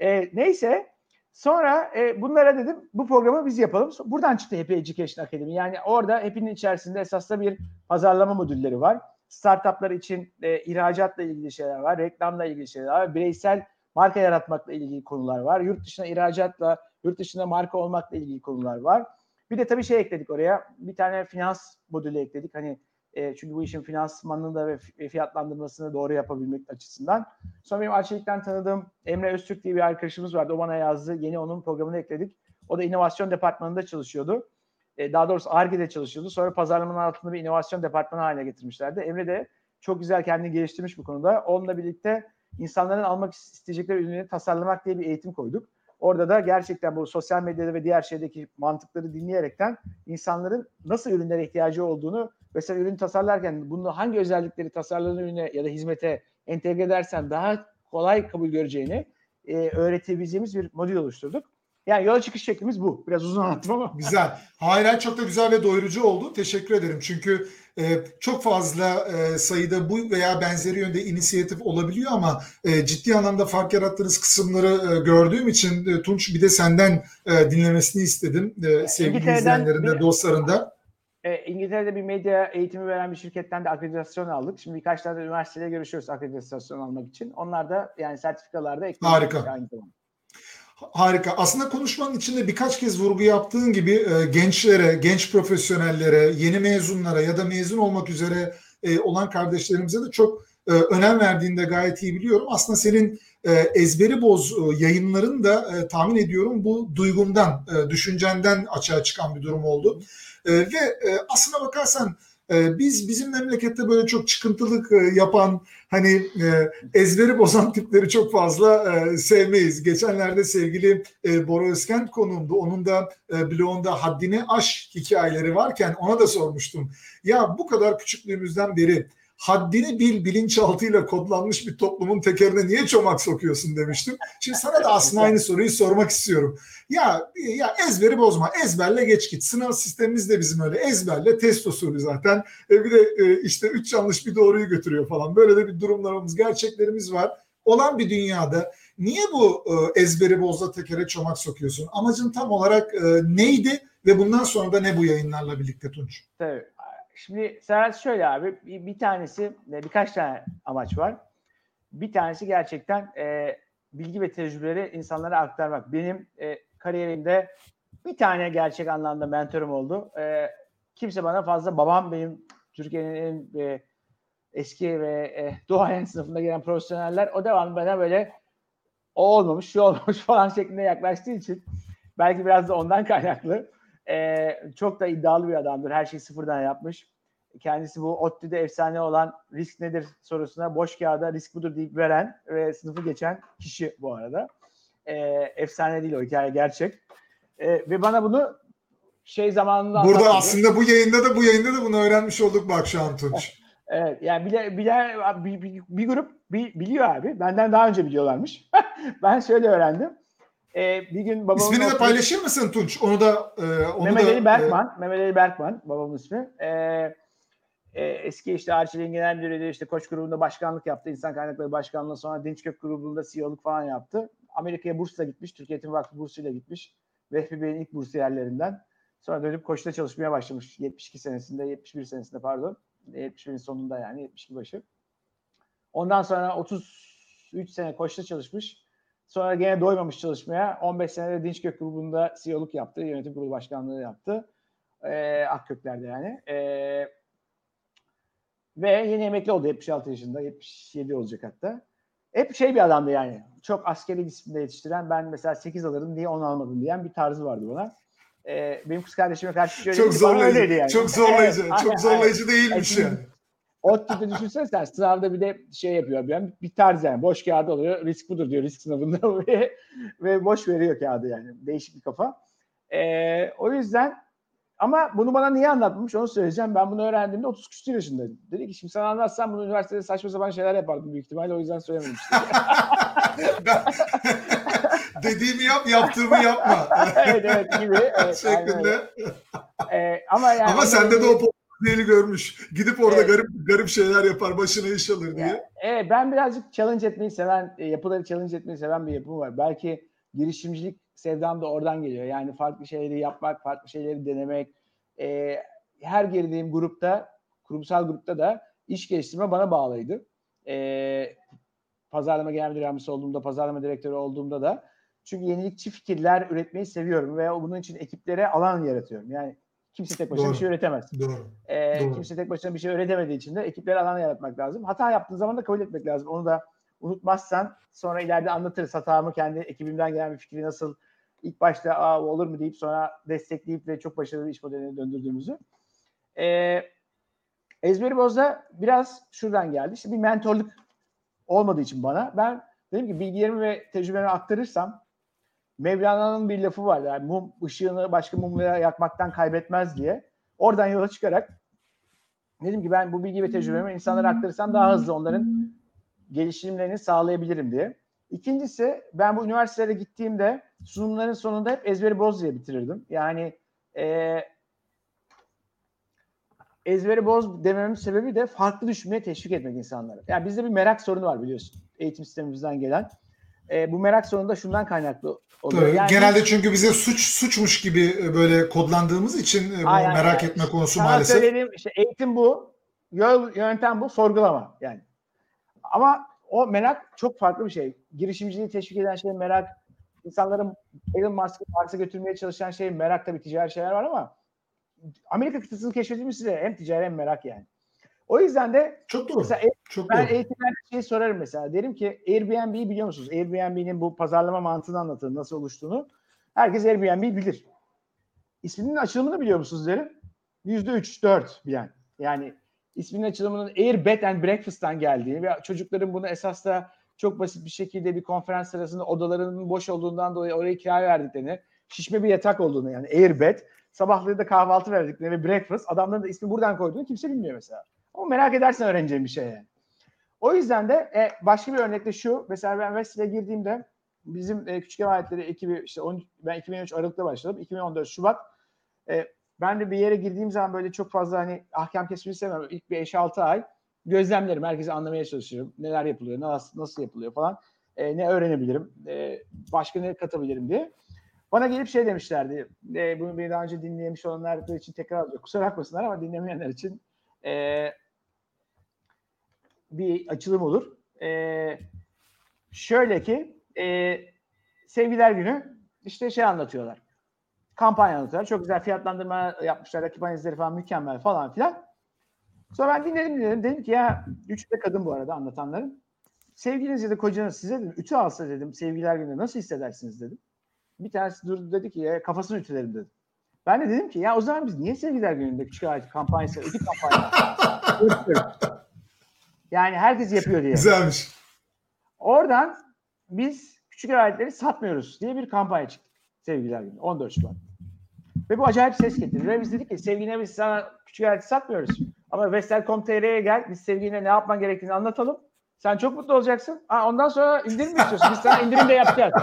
E, neyse sonra e, bunlara dedim bu programı biz yapalım. Buradan çıktı Happy Education Academy. Yani orada Happy'nin içerisinde esasında bir pazarlama modülleri var. Startuplar için e, ihracatla ilgili şeyler var, reklamla ilgili şeyler var, bireysel marka yaratmakla ilgili konular var. Yurt dışına ihracatla, yurt dışında marka olmakla ilgili konular var. Bir de tabii şey ekledik oraya. Bir tane finans modülü ekledik. Hani e, çünkü bu işin finansmanını da ve fi- fiyatlandırmasını doğru yapabilmek açısından. Sonra benim Arçelik'ten tanıdığım Emre Öztürk diye bir arkadaşımız vardı. O bana yazdı. Yeni onun programını ekledik. O da inovasyon departmanında çalışıyordu. E, daha doğrusu ARGE'de çalışıyordu. Sonra pazarlamanın altında bir inovasyon departmanı haline getirmişlerdi. Emre de çok güzel kendini geliştirmiş bu konuda. Onunla birlikte insanların almak isteyecekleri ürünleri tasarlamak diye bir eğitim koyduk. Orada da gerçekten bu sosyal medyada ve diğer şeydeki mantıkları dinleyerekten insanların nasıl ürünlere ihtiyacı olduğunu mesela ürün tasarlarken bunu hangi özellikleri tasarlanan ürüne ya da hizmete entegre edersen daha kolay kabul göreceğini e, öğretebileceğimiz bir modül oluşturduk. Yani yola çıkış şeklimiz bu. Biraz uzun anlattım ama. Güzel. Hayır, çok da güzel ve doyurucu oldu. Teşekkür ederim. Çünkü çok fazla e, sayıda bu veya benzeri yönde inisiyatif olabiliyor ama e, ciddi anlamda fark yarattığınız kısımları e, gördüğüm için Tunç bir de senden dinlemesini istedim. Sevgili İngiltere'den izleyenlerin de bir- dostların da. E, İngiltere'de bir medya eğitimi veren bir şirketten de akreditasyon aldık. Şimdi birkaç tane de üniversiteyle görüşüyoruz akreditasyon almak için. Onlar da yani sertifikalarda ekledik. Harika. Aynı zamanda. Harika. Aslında konuşmanın içinde birkaç kez vurgu yaptığın gibi e, gençlere, genç profesyonellere, yeni mezunlara ya da mezun olmak üzere e, olan kardeşlerimize de çok e, önem verdiğini de gayet iyi biliyorum. Aslında senin e, ezberi boz e, yayınların da e, tahmin ediyorum bu duygundan, e, düşüncenden açığa çıkan bir durum oldu. E, ve e, aslına bakarsan biz bizim memlekette böyle çok çıkıntılık e, yapan hani e, ezberi bozan tipleri çok fazla e, sevmeyiz. Geçenlerde sevgili Bora Özkent konuğumdu. Onun da blogunda haddini aş hikayeleri varken ona da sormuştum. Ya bu kadar küçüklüğümüzden beri haddini bil bilinçaltıyla kodlanmış bir toplumun tekerine niye çomak sokuyorsun demiştim. Şimdi sana da aslında aynı soruyu sormak istiyorum. Ya ya ezberi bozma. Ezberle geç git. Sınav sistemimiz de bizim öyle. Ezberle test usulü zaten. E, bir de e, işte üç yanlış bir doğruyu götürüyor falan. Böyle de bir durumlarımız, gerçeklerimiz var. olan bir dünyada niye bu e, ezberi bozda tekere çomak sokuyorsun? Amacın tam olarak e, neydi ve bundan sonra da ne bu yayınlarla birlikte Tunç? Tabii. Şimdi Serhat şöyle abi bir, bir tanesi birkaç tane amaç var. Bir tanesi gerçekten e, bilgi ve tecrübeleri insanlara aktarmak. Benim e, kariyerimde bir tane gerçek anlamda mentorum oldu. E, kimse bana fazla babam benim Türkiye'nin en e, eski ve e, duayen sınıfında gelen profesyoneller o devamlı bana böyle o olmamış, şu olmamış falan şeklinde yaklaştığı için belki biraz da ondan kaynaklı. E, çok da iddialı bir adamdır. Her şeyi sıfırdan yapmış. Kendisi bu ODTÜ'de efsane olan risk nedir sorusuna boş kağıda risk budur deyip veren ve sınıfı geçen kişi bu arada. E, efsane değil o hikaye gerçek. E, ve bana bunu şey zamanında Burada aslında bu yayında da bu yayında da bunu öğrenmiş olduk bak şu an Tunç. Evet yani bile, bile bir, bir, bir grup biliyor abi. Benden daha önce biliyorlarmış. ben şöyle öğrendim. Ee, bir gün babamın İsmini de paylaşır mısın Tunç? Onu da e, onu Mehmet Ali Berkman. Mehmet Ali Berkman babamın ismi. Ee, e, eski işte Arçelik'in genel müdürüydü. işte Koç grubunda başkanlık yaptı. İnsan kaynakları başkanlığı sonra Dinçkök grubunda CEO'luk falan yaptı. Amerika'ya bursla gitmiş. Türkiye Eğitim Vakfı bursuyla gitmiş. Vehbi Bey'in ilk bursiyerlerinden. Sonra dönüp Koç'ta çalışmaya başlamış. 72 senesinde, 71 senesinde pardon. 71'in sonunda yani 72 başı. Ondan sonra 33 sene Koç'ta çalışmış. Sonra gene doymamış çalışmaya. 15 senede Dinçkök grubunda CEO'luk yaptı. Yönetim kurulu başkanlığı yaptı. Ee, Akkökler'de yani. Ee, ve yeni emekli oldu 76 yaşında. 77 olacak hatta. Hep şey bir adamdı yani. Çok askeri disiplinde yetiştiren ben mesela 8 alırım diye 10 almadım diyen bir tarzı vardı bana. Ee, benim kız kardeşime karşı şöyle çok zorlayıcı. yani. Çok zorlayıcı. Evet, aynen, çok zorlayıcı değilmiş yani. ODTÜ'de düşünsene sen sınavda bir de şey yapıyor. Yani bir tarz yani. Boş kağıdı alıyor. Risk budur diyor risk sınavında ve, ve boş veriyor kağıdı yani. Değişik bir kafa. Ee, o yüzden ama bunu bana niye anlatmamış onu söyleyeceğim. Ben bunu öğrendiğimde 30 küsur yaşındaydım. Dedi ki şimdi sana anlatsam bunu üniversitede saçma sapan şeyler yapardım büyük ihtimalle. O yüzden söylememiştim. Dediğimi yap, yaptığımı yapma. evet evet gibi. Evet, şeklinde. Ee, ama yani Ama sende de o potansiyeli görmüş. Gidip orada Evet. garip garip şeyler yapar, başına iş alır diye. Ya, evet, ben birazcık challenge etmeyi seven, e, yapıları challenge etmeyi seven bir yapım var. Belki girişimcilik sevdam da oradan geliyor. Yani farklı şeyleri yapmak, farklı şeyleri denemek. E, her girdiğim grupta, kurumsal grupta da iş geliştirme bana bağlıydı. E, pazarlama genel müdür yardımcısı olduğumda, pazarlama direktörü olduğumda da. Çünkü yenilikçi fikirler üretmeyi seviyorum ve bunun için ekiplere alan yaratıyorum. Yani kimse tek başına Doğru. bir şey üretemez. Doğru. Ee, Doğru. kimse tek başına bir şey öğretemediği için de ekiplere alan yaratmak lazım. Hata yaptığın zaman da kabul etmek lazım. Onu da unutmazsan sonra ileride anlatırız hatamı kendi ekibimden gelen bir fikri nasıl ilk başta Aa, olur mu deyip sonra destekleyip ve çok başarılı bir iş modeline döndürdüğümüzü. Ee, Ezberi Boz'da biraz şuradan geldi. İşte bir mentorluk olmadığı için bana ben dedim ki bilgilerimi ve tecrübelerimi aktarırsam Mevlana'nın bir lafı var. Yani mum ışığını başka mumlara yakmaktan kaybetmez diye. Oradan yola çıkarak dedim ki ben bu bilgi ve tecrübelerimi insanlara aktarırsam daha hızlı onların gelişimlerini sağlayabilirim diye. İkincisi ben bu üniversitelere gittiğimde sunumların sonunda hep ezberi boz diye bitirirdim. Yani e, ezberi boz dememin sebebi de farklı düşünmeye teşvik etmek insanlara. Yani bizde bir merak sorunu var biliyorsun eğitim sistemimizden gelen. E, bu merak sorunu da şundan kaynaklı oluyor. Yani Genelde çünkü bize suç suçmuş gibi e, böyle kodlandığımız için e, bu Aynen, merak yani. etme konusu sana maalesef. söylediğim işte eğitim bu, yol, yöntem bu, sorgulama yani. Ama o merak çok farklı bir şey. Girişimciliği teşvik eden şey merak. İnsanların Elon Musk'ı Mars'a götürmeye çalışan şey merak tabii ticari şeyler var ama Amerika kıtasını keşfedilmesi de hem ticari hem merak yani. O yüzden de Çok doğru. mesela Çok ben doğru. eğitimlerde şeyi sorarım mesela. Derim ki Airbnb'yi biliyor musunuz? Airbnb'nin bu pazarlama mantığını anlatır nasıl oluştuğunu. Herkes Airbnb'yi bilir. İsminin açılımını biliyor musunuz derim. Yüzde üç, dört bilen. Yani isminin açılımının Air Bed and Breakfast'tan geldiği ve çocukların bunu esas da çok basit bir şekilde bir konferans sırasında odalarının boş olduğundan dolayı oraya kiraya verdiklerini, şişme bir yatak olduğunu yani Air Bed, sabahları da kahvaltı verdiklerini ve breakfast, adamların da ismi buradan koyduğunu kimse bilmiyor mesela. Ama merak edersen öğreneceğim bir şey yani. O yüzden de e, başka bir örnek de şu. Mesela ben Vestel'e girdiğimde bizim e, küçük emanetleri ekibi işte 10, ben 2013 Aralık'ta başladım. 2014 Şubat. E, ben de bir yere girdiğim zaman böyle çok fazla hani ahkam kesmeyi sevmem. İlk bir 5-6 ay gözlemlerim. Herkesi anlamaya çalışıyorum. Neler yapılıyor, nasıl, nasıl yapılıyor falan. E, ne öğrenebilirim, e, başka ne katabilirim diye. Bana gelip şey demişlerdi. E, bunu beni daha önce dinlemiş olanlar için tekrar alıyor. Kusura bakmasınlar ama dinlemeyenler için e, bir açılım olur. E, şöyle ki e, Sevgiler Günü işte şey anlatıyorlar. Kampanya anlatıyorlar. Çok güzel fiyatlandırma yapmışlar. Rakip analizleri falan mükemmel falan filan. Sonra ben dinledim dinledim. Dedim ki ya üç de kadın bu arada anlatanların. Sevgiliniz ya da kocanız size dedim ütü alsa dedim sevgiler günü nasıl hissedersiniz dedim. Bir tanesi durdu dedi ki ya kafasını ütülerim dedi. Ben de dedim ki ya o zaman biz niye sevgiler gününde küçük ayet kampanyası, ütü kampanyası Yani herkes yapıyor diye. Güzelmiş. Oradan biz küçük aletleri satmıyoruz diye bir kampanya çıktık. Sevgiler günü 14 Şubat. Ve bu acayip ses getirdi. Ve biz dedik ki sevgiline biz sana küçük aleti satmıyoruz. Ama Vestel.com.tr'ye gel biz sevgiline ne yapman gerektiğini anlatalım. Sen çok mutlu olacaksın. Ha, ondan sonra indirim mi istiyorsun? Biz sana indirim de yapacağız.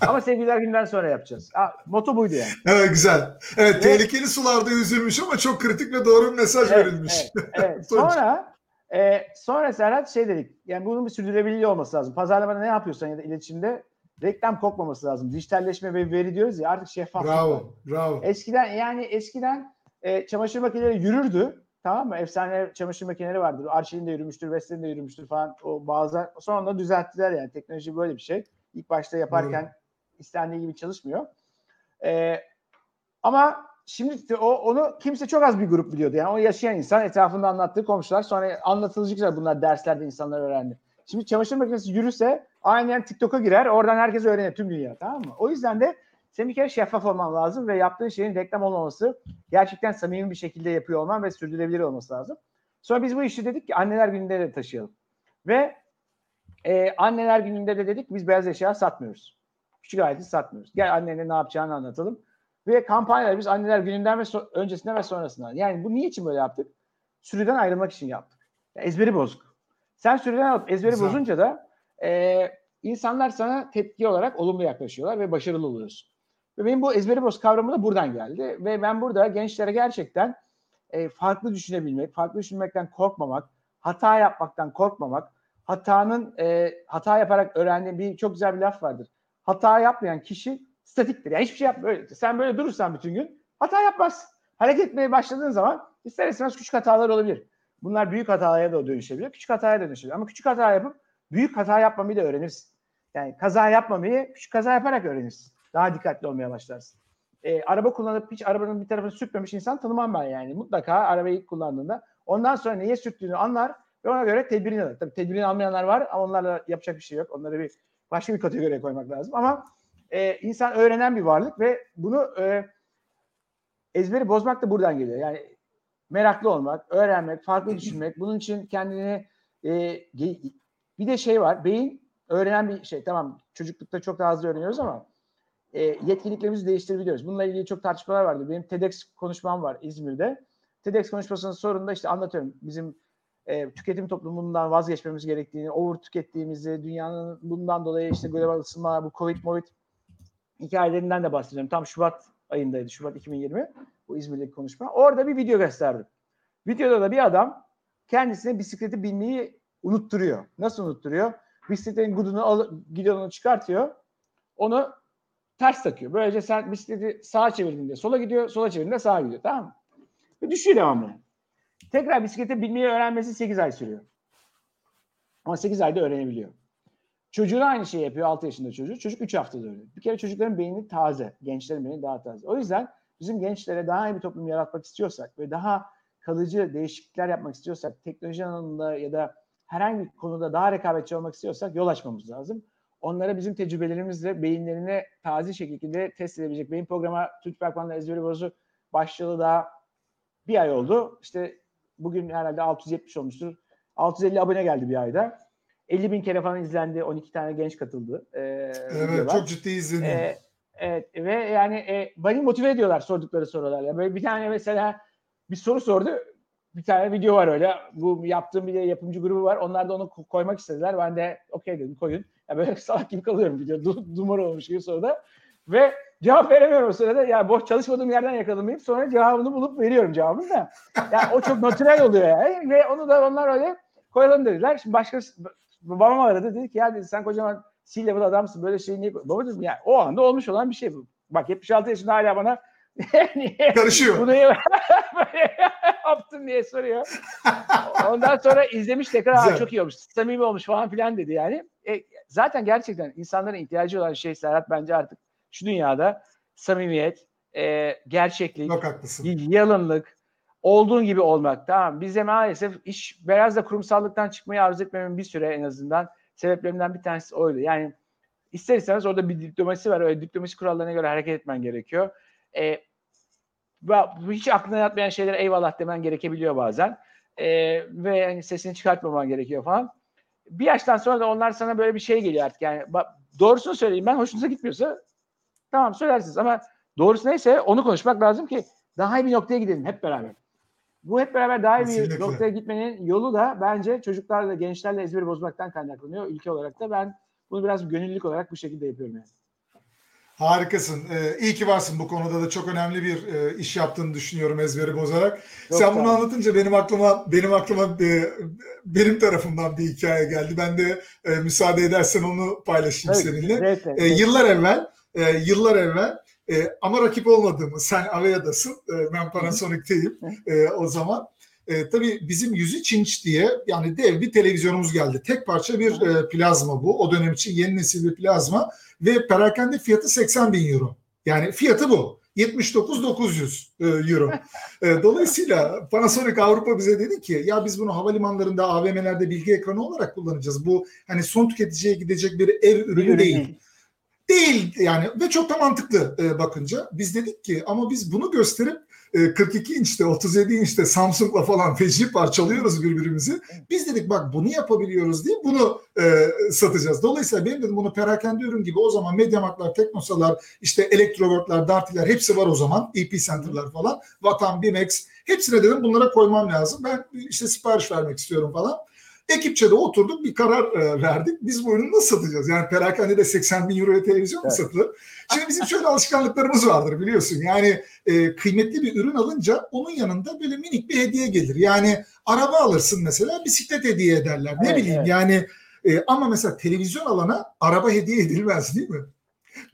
Ama sevgiler günden sonra yapacağız. Ha, moto buydu yani. Evet güzel. Evet tehlikeli sularda yüzülmüş ama çok kritik ve doğru bir mesaj Evet, verilmiş. evet, evet. Sonra e, sonra Serhat şey dedik. Yani bunun bir sürdürülebilirliği olması lazım. Pazarlamada ne yapıyorsan ya da iletişimde reklam kokmaması lazım. Dijitalleşme ve veri diyoruz ya artık şeffaf. bravo, bravo. Eskiden yani eskiden e, çamaşır makineleri yürürdü. Tamam mı? Efsane çamaşır makineleri vardır. Arçelik'in de yürümüştür, Vestel'in de yürümüştür falan. O bazı sonra düzelttiler yani. Teknoloji böyle bir şey. İlk başta yaparken istendiği gibi çalışmıyor. E, ama şimdi o onu kimse çok az bir grup biliyordu. Yani o yaşayan insan etrafında anlattığı komşular sonra anlatılacak bunlar derslerde insanlar öğrendi. Şimdi çamaşır makinesi yürürse aynen TikTok'a girer. Oradan herkes öğrenir tüm dünya tamam mı? O yüzden de senin bir kere şeffaf olman lazım ve yaptığın şeyin reklam olmaması gerçekten samimi bir şekilde yapıyor olman ve sürdürülebilir olması lazım. Sonra biz bu işi dedik ki anneler gününde de taşıyalım. Ve e, anneler gününde de dedik biz beyaz eşya satmıyoruz. Küçük aleti satmıyoruz. Gel annene ne yapacağını anlatalım. Ve kampanyaları biz anneler gününden ve so- öncesinden ve sonrasından. Yani bu niçin böyle yaptık? Sürüden ayrılmak için yaptık. Ya ezberi bozuk. Sen sürüden alıp ezberi Güzel. bozunca da e, insanlar sana tepki olarak olumlu yaklaşıyorlar ve başarılı oluyorsun. Ve benim bu ezberi boz kavramı da buradan geldi. Ve ben burada gençlere gerçekten e, farklı düşünebilmek, farklı düşünmekten korkmamak, hata yapmaktan korkmamak, hatanın e, hata yaparak öğrendiğim bir çok güzel bir laf vardır. Hata yapmayan kişi statiktir. Yani hiçbir şey yap böyle. Sen böyle durursan bütün gün hata yapmaz. Hareket etmeye başladığın zaman ister istemez küçük hatalar olabilir. Bunlar büyük hatalara da dönüşebilir. Küçük hataya da dönüşebilir. Ama küçük hata yapıp büyük hata yapmamayı da öğrenirsin. Yani kaza yapmamayı küçük kaza yaparak öğrenirsin. Daha dikkatli olmaya başlarsın. E, araba kullanıp hiç arabanın bir tarafını sürtmemiş insan tanımam ben yani. Mutlaka arabayı ilk kullandığında ondan sonra neye sürttüğünü anlar ve ona göre tedbirini alır. Tabii tedbirini almayanlar var ama onlarla yapacak bir şey yok. Onları bir başka bir kategoriye koymak lazım. Ama e, insan öğrenen bir varlık ve bunu e, ezberi bozmak da buradan geliyor. Yani meraklı olmak, öğrenmek, farklı düşünmek. Bunun için kendini e, bir de şey var. Beyin öğrenen bir şey. Tamam çocuklukta çok daha hızlı öğreniyoruz ama e, yetkinliklerimizi değiştirebiliyoruz. Bununla ilgili çok tartışmalar vardı. Benim TEDx konuşmam var İzmir'de. TEDx konuşmasının sonunda işte anlatıyorum. Bizim e, tüketim toplumundan vazgeçmemiz gerektiğini, over tükettiğimizi, dünyanın bundan dolayı işte global ısınma, bu Covid, Covid hikayelerinden de bahsediyorum. Tam Şubat ayındaydı. Şubat 2020 bu İzmir'deki konuşma. Orada bir video gösterdim. Videoda da bir adam kendisine bisikleti binmeyi unutturuyor. Nasıl unutturuyor? Bisikletin gudunu alıp gidonunu çıkartıyor. Onu ters takıyor. Böylece sen bisikleti sağa çevirdiğinde sola gidiyor, sola çevirdiğinde sağa gidiyor. Tamam mı? Ve düşüyor devamlı. Tekrar bisiklete binmeyi öğrenmesi 8 ay sürüyor. Ama 8 ayda öğrenebiliyor. Çocuğu da aynı şeyi yapıyor 6 yaşında çocuğu. Çocuk 3 haftada öğreniyor. Bir kere çocukların beyni taze. Gençlerin beyni daha taze. O yüzden bizim gençlere daha iyi bir toplum yaratmak istiyorsak ve daha kalıcı değişiklikler yapmak istiyorsak, teknoloji alanında ya da herhangi bir konuda daha rekabetçi olmak istiyorsak yol açmamız lazım. Onlara bizim tecrübelerimizle beyinlerine taze şekilde test edebilecek beyin programı Türk Berkman'la ezberi bozu başlayalı daha bir ay oldu. İşte bugün herhalde 670 olmuştur. 650 abone geldi bir ayda. 50 bin kere falan izlendi. 12 tane genç katıldı. Ee, Evet videolar. çok ciddi izledim. Ee, evet ve yani e, beni motive ediyorlar sordukları sorularla. Böyle bir tane mesela bir soru sordu. Bir tane video var öyle. Bu yaptığım bir yapımcı grubu var. Onlar da onu ko- koymak istediler. Ben de okey dedim koyun. Ya böyle salak gibi kalıyorum video. Du- dumur olmuş gibi soruda. Ve cevap veremiyorum o sırada. Ya boş çalışmadığım yerden yakalamayıp sonra cevabını bulup veriyorum cevabını da. Yani o çok natürel oluyor yani. Ve onu da onlar öyle Koyalım dediler. Şimdi başkası babam aradı dedi ki ya dedi, sen kocaman C-level adamsın böyle şey niye koy-" Baba dedim ya o anda olmuş olan bir şey bu. Bak 76 yaşında hala bana Karışıyor. bunu böyle yaptın diye soruyor. Ondan sonra izlemiş tekrar "Aa, Güzel. çok iyi olmuş, samimi olmuş falan filan dedi yani. E, zaten gerçekten insanların ihtiyacı olan şey Serhat bence artık şu dünyada samimiyet, e, gerçeklik, haklısın. bir yalınlık, olduğun gibi olmak. Tamam bize maalesef iş biraz da kurumsallıktan çıkmayı arzu etmemin bir süre en azından sebeplerinden bir tanesi oydu. Yani ister istemez orada bir diplomasi var. Öyle diplomasi kurallarına göre hareket etmen gerekiyor. E, hiç aklına yatmayan şeylere eyvallah demen gerekebiliyor bazen. E, ve hani sesini çıkartmaman gerekiyor falan. Bir yaştan sonra da onlar sana böyle bir şey geliyor artık. Yani bak, doğrusunu söyleyeyim ben hoşunuza gitmiyorsa tamam söylersiniz ama doğrusu neyse onu konuşmak lazım ki daha iyi bir noktaya gidelim hep beraber. Bu hep beraber daha iyi bir noktaya gitmenin yolu da bence çocuklarla, gençlerle ezberi bozmaktan kaynaklanıyor. Ülke olarak da ben bunu biraz gönüllülük olarak bu şekilde yapıyorum yani. Harikasın. Ee, iyi ki varsın bu konuda da çok önemli bir e, iş yaptığını düşünüyorum ezberi bozarak. Çok Sen bunu anlatınca benim aklıma benim aklıma e, benim tarafımdan bir hikaye geldi. Ben de e, müsaade edersen onu paylaşayım Tabii, seninle. zevkle, E, zevkle. yıllar evvel e, yıllar evvel e, ama rakip olmadığımı sen Avea'dasın e, ben Panasonic'teyim e, o zaman. E, tabii bizim 103 inç diye yani dev bir televizyonumuz geldi. Tek parça bir e, plazma bu. O dönem için yeni nesil bir plazma ve perakende fiyatı 80 bin euro. Yani fiyatı bu. 79.900 e, euro. E, dolayısıyla Panasonic Avrupa bize dedi ki ya biz bunu havalimanlarında, AVM'lerde bilgi ekranı olarak kullanacağız. Bu hani son tüketiciye gidecek bir ev ürünü değil. Değil yani ve çok da mantıklı e, bakınca. Biz dedik ki ama biz bunu gösterip e, 42 inçte 37 inçte Samsung'la falan feci parçalıyoruz birbirimizi. Biz dedik bak bunu yapabiliyoruz diye bunu e, satacağız. Dolayısıyla benim dedim bunu perakende ürün gibi o zaman Mediamarktlar, Teknosalar, işte Electrowork'lar, Darty'ler hepsi var o zaman. EP Center'lar falan. Vatan, Bimex hepsine dedim bunlara koymam lazım. Ben işte sipariş vermek istiyorum falan. Ekipçe de oturduk bir karar e, verdik. Biz bu ürünü nasıl satacağız? Yani perakende 80 bin euroya televizyon mu Evet. satılır? Şimdi bizim şöyle alışkanlıklarımız vardır biliyorsun. Yani e, kıymetli bir ürün alınca onun yanında böyle minik bir hediye gelir. Yani araba alırsın mesela bisiklet hediye ederler. Ne Evet, bileyim evet. yani e, ama mesela televizyon alana araba hediye edilmez değil mi?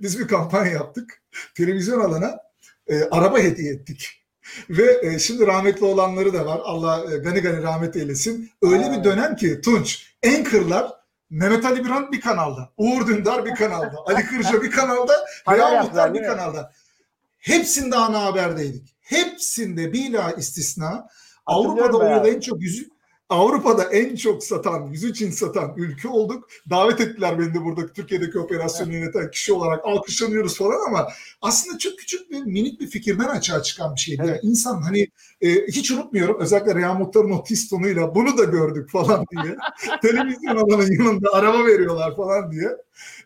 Biz bir kampanya yaptık. Televizyon alana e, araba hediye ettik. Ve e, şimdi rahmetli olanları da var. Allah e, gani gani rahmet eylesin. Öyle Aa. bir dönem ki Tunç, Anchor'lar Mehmet Ali Birant bir kanalda, Uğur Dündar bir kanalda, Ali Kırca bir kanalda, yaptılar, Muhtar bir kanalda. Hepsinde ana haberdeydik. Hepsinde bila istisna Avrupa'da o Hatırlıyorum yıl bayağı. en çok yüzü Avrupa'da en çok satan, yüzü Çin satan ülke olduk. Davet ettiler beni de burada Türkiye'deki operasyonu yöneten kişi olarak alkışlanıyoruz falan ama aslında çok küçük bir minik bir fikirden açığa çıkan bir şeydi. Evet. Yani insan hani e, hiç unutmuyorum özellikle Reha Muhtar'ın o tiz tonuyla bunu da gördük falan diye. Televizyon alanın yanında araba veriyorlar falan diye.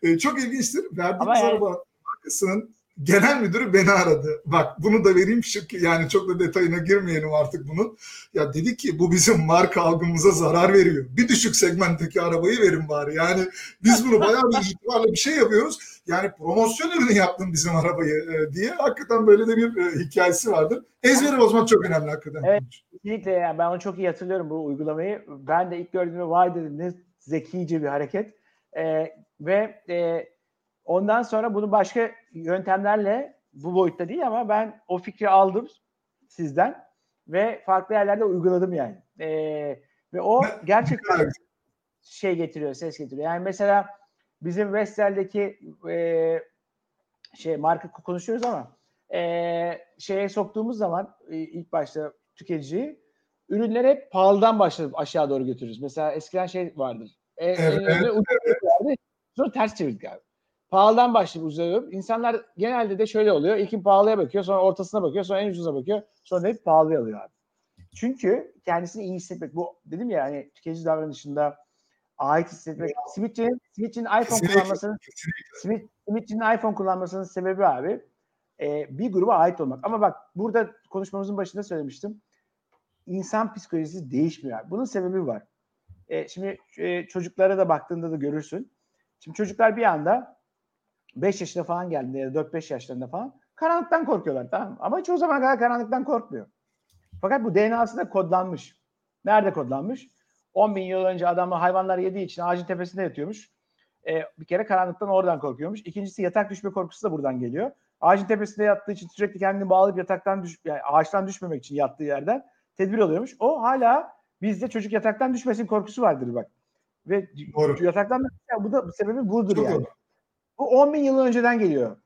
E, çok ilginçtir. Verdiğimiz Ama araba markasının genel müdürü beni aradı. Bak bunu da vereyim çünkü yani çok da detayına girmeyelim artık bunun. Ya dedi ki bu bizim marka algımıza zarar veriyor. Bir düşük segmentteki arabayı verin bari. Yani biz bunu bayağı bir itibarla bir şey yapıyoruz. Yani promosyon ürünü yaptın bizim arabayı e, diye. Hakikaten böyle de bir e, hikayesi vardır. Ezberi bozmak çok önemli hakikaten. Evet. Kesinlikle yani ben onu çok iyi hatırlıyorum bu uygulamayı. Ben de ilk gördüğümde vay dedim ne zekice bir hareket. Ee, ve e, ondan sonra bunu başka yöntemlerle bu boyutta değil ama ben o fikri aldım sizden ve farklı yerlerde uyguladım yani. Ee, ve o gerçekten şey getiriyor, ses getiriyor. Yani mesela bizim Vestel'deki e, şey marka konuşuyoruz ama e, şeye soktuğumuz zaman e, ilk başta tüketiciyi ürünleri hep pahalıdan başlayıp aşağı doğru götürürüz. Mesela eskiden şey vardır. E, Evet, önde ucuz vardı. Sonra ters çevirdik abi. Pahalıdan başlayıp yapıp insanlar genelde de şöyle oluyor. İlkin pahalıya bakıyor, sonra ortasına bakıyor, sonra en ucuza bakıyor. Sonra hep pahalıya alıyor abi. Çünkü kendisini iyi hissetmek. Bu dedim ya hani tüketici davranışında ait hissetmek. Simitçinin, Simitçinin iPhone kullanmasının. Smith, Smith'in iPhone kullanmasının sebebi abi e, bir gruba ait olmak. Ama bak burada konuşmamızın başında söylemiştim. İnsan psikolojisi değişmiyor. abi. Bunun sebebi var. E, şimdi e, çocuklara da baktığında da görürsün. Şimdi çocuklar bir anda 5 yaşında falan geldiğinde ya da 4-5 yaşlarında falan karanlıktan korkuyorlar tamam mı? Ama o zaman kadar karanlıktan korkmuyor. Fakat bu DNA'sı da kodlanmış. Nerede kodlanmış? 10 bin yıl önce adamı hayvanlar yediği için ağacın tepesinde yatıyormuş. E, bir kere karanlıktan oradan korkuyormuş. İkincisi yatak düşme korkusu da buradan geliyor. Ağacın tepesinde yattığı için sürekli kendini bağlayıp yataktan düş, yani ağaçtan düşmemek için yattığı yerden tedbir alıyormuş. O hala bizde çocuk yataktan düşmesin korkusu vardır bak. Ve Doğru. yataktan bu da sebebi budur Çok yani. doğru. Bu 10 bin yıl önceden geliyor.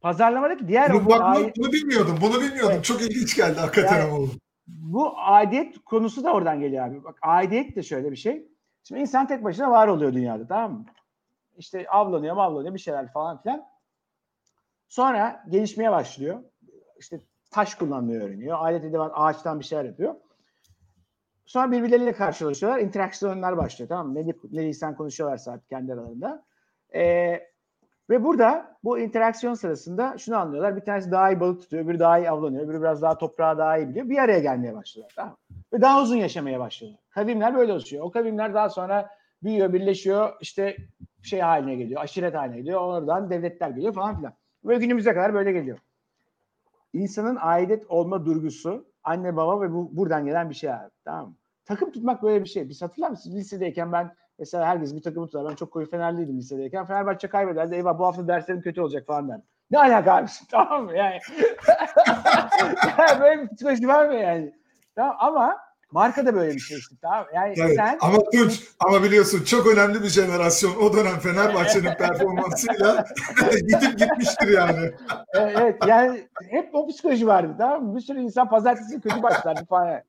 Pazarlamadaki diğer Bunu, bu, bak, ai- bunu, bilmiyordum. Bunu bilmiyordum. Evet. Çok ilginç geldi hakikaten Yani- ama bu. aidiyet konusu da oradan geliyor abi. Bak aidiyet de şöyle bir şey. Şimdi insan tek başına var oluyor dünyada tamam mı? İşte avlanıyor avlanıyor bir şeyler falan filan. Sonra gelişmeye başlıyor. İşte taş kullanmayı öğreniyor. Alet edevat ağaçtan bir şeyler yapıyor. Sonra birbirleriyle karşılaşıyorlar. interaksiyonlar başlıyor tamam mı? Ne, ne lisan konuşuyorlarsa artık kendi aralarında. Ee, ve burada bu interaksiyon sırasında şunu anlıyorlar. Bir tanesi daha iyi balık tutuyor, öbürü daha iyi avlanıyor, öbürü biraz daha toprağı daha iyi biliyor. Bir araya gelmeye başlıyorlar. Tamam? Ve daha uzun yaşamaya başlıyorlar. Kavimler böyle oluşuyor. O kavimler daha sonra büyüyor, birleşiyor, işte şey haline geliyor, aşiret haline geliyor. Oradan devletler geliyor falan filan. Ve günümüze kadar böyle geliyor. İnsanın aidet olma durgusu anne baba ve bu buradan gelen bir şey abi. Tamam mı? Takım tutmak böyle bir şey. Biz hatırlar mısınız? Lisedeyken ben mesela herkes bir takımı tutar. Ben çok koyu Fenerliydim lisedeyken. Fenerbahçe kaybederdi. Eyvah bu hafta derslerim kötü olacak falan derdim. Ne alaka abi? tamam mı? Yani, yani böyle bir psikoloji var mı yani? Tamam ama marka da böyle bir şey işte. Tamam? Yani Evet. sen Ama Tunç, ama biliyorsun çok önemli bir jenerasyon. O dönem Fenerbahçe'nin performansıyla gidip gitmiştir yani. Evet, evet yani hep o psikoloji vardı tamam mı? Bir sürü insan pazartesi kötü başlardı falan.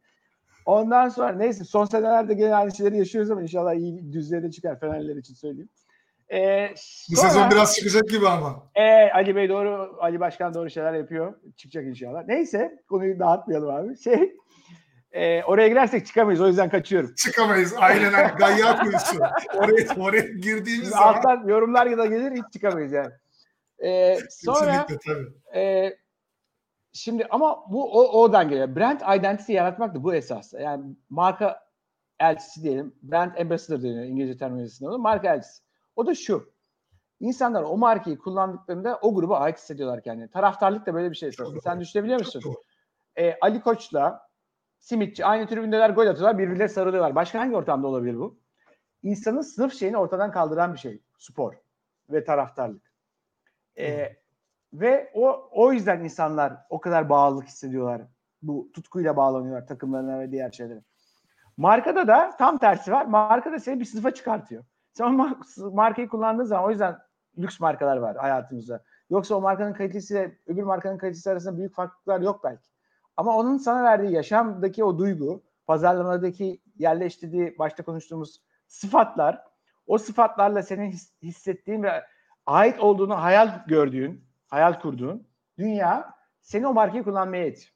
Ondan sonra neyse son senelerde gene aynı şeyleri yaşıyoruz ama inşallah iyi bir düzlere çıkar Fenerler için söyleyeyim. Ee, Bu sonra- sezon biraz çıkacak gibi ama. Ee, Ali Bey doğru, Ali Başkan doğru şeyler yapıyor. Çıkacak inşallah. Neyse konuyu dağıtmayalım abi. Şey, e, oraya girersek çıkamayız o yüzden kaçıyorum. Çıkamayız. Aynen. Gayyat kuyusu. Oraya, oraya girdiğimiz Şimdi zaman alttan yorumlar ya da gelir hiç çıkamayız yani. Ee, sonra kesinlikle tabii. e, şimdi ama bu o, oradan geliyor. Brand identity yaratmak da bu esas. Yani marka elçisi diyelim. Brand ambassador deniyor İngilizce terminolojisinde. Marka elçisi. O da şu. İnsanlar o markayı kullandıklarında o gruba ait hissediyorlar kendini. Taraftarlık da böyle bir şey. Çok Sen düşünebiliyor musun? Çok doğru. e, Ali Koç'la Simitçi aynı tribündeler gol atıyorlar birbirlerine sarılıyorlar. Başka hangi ortamda olabilir bu? İnsanın sınıf şeyini ortadan kaldıran bir şey. Spor ve taraftarlık. E, ve o o yüzden insanlar o kadar bağlılık hissediyorlar. Bu tutkuyla bağlanıyorlar takımlarına ve diğer şeylere. Markada da tam tersi var. Marka da seni bir sınıfa çıkartıyor. Sen o mar- markayı kullandığın zaman o yüzden lüks markalar var hayatımızda. Yoksa o markanın kalitesiyle öbür markanın kalitesi arasında büyük farklılıklar yok belki. Ama onun sana verdiği yaşamdaki o duygu, pazarlamadaki yerleştirdiği başta konuştuğumuz sıfatlar, o sıfatlarla senin his- hissettiğin ve ait olduğunu hayal gördüğün, hayal kurduğun dünya seni o markayı kullanmaya itiyor.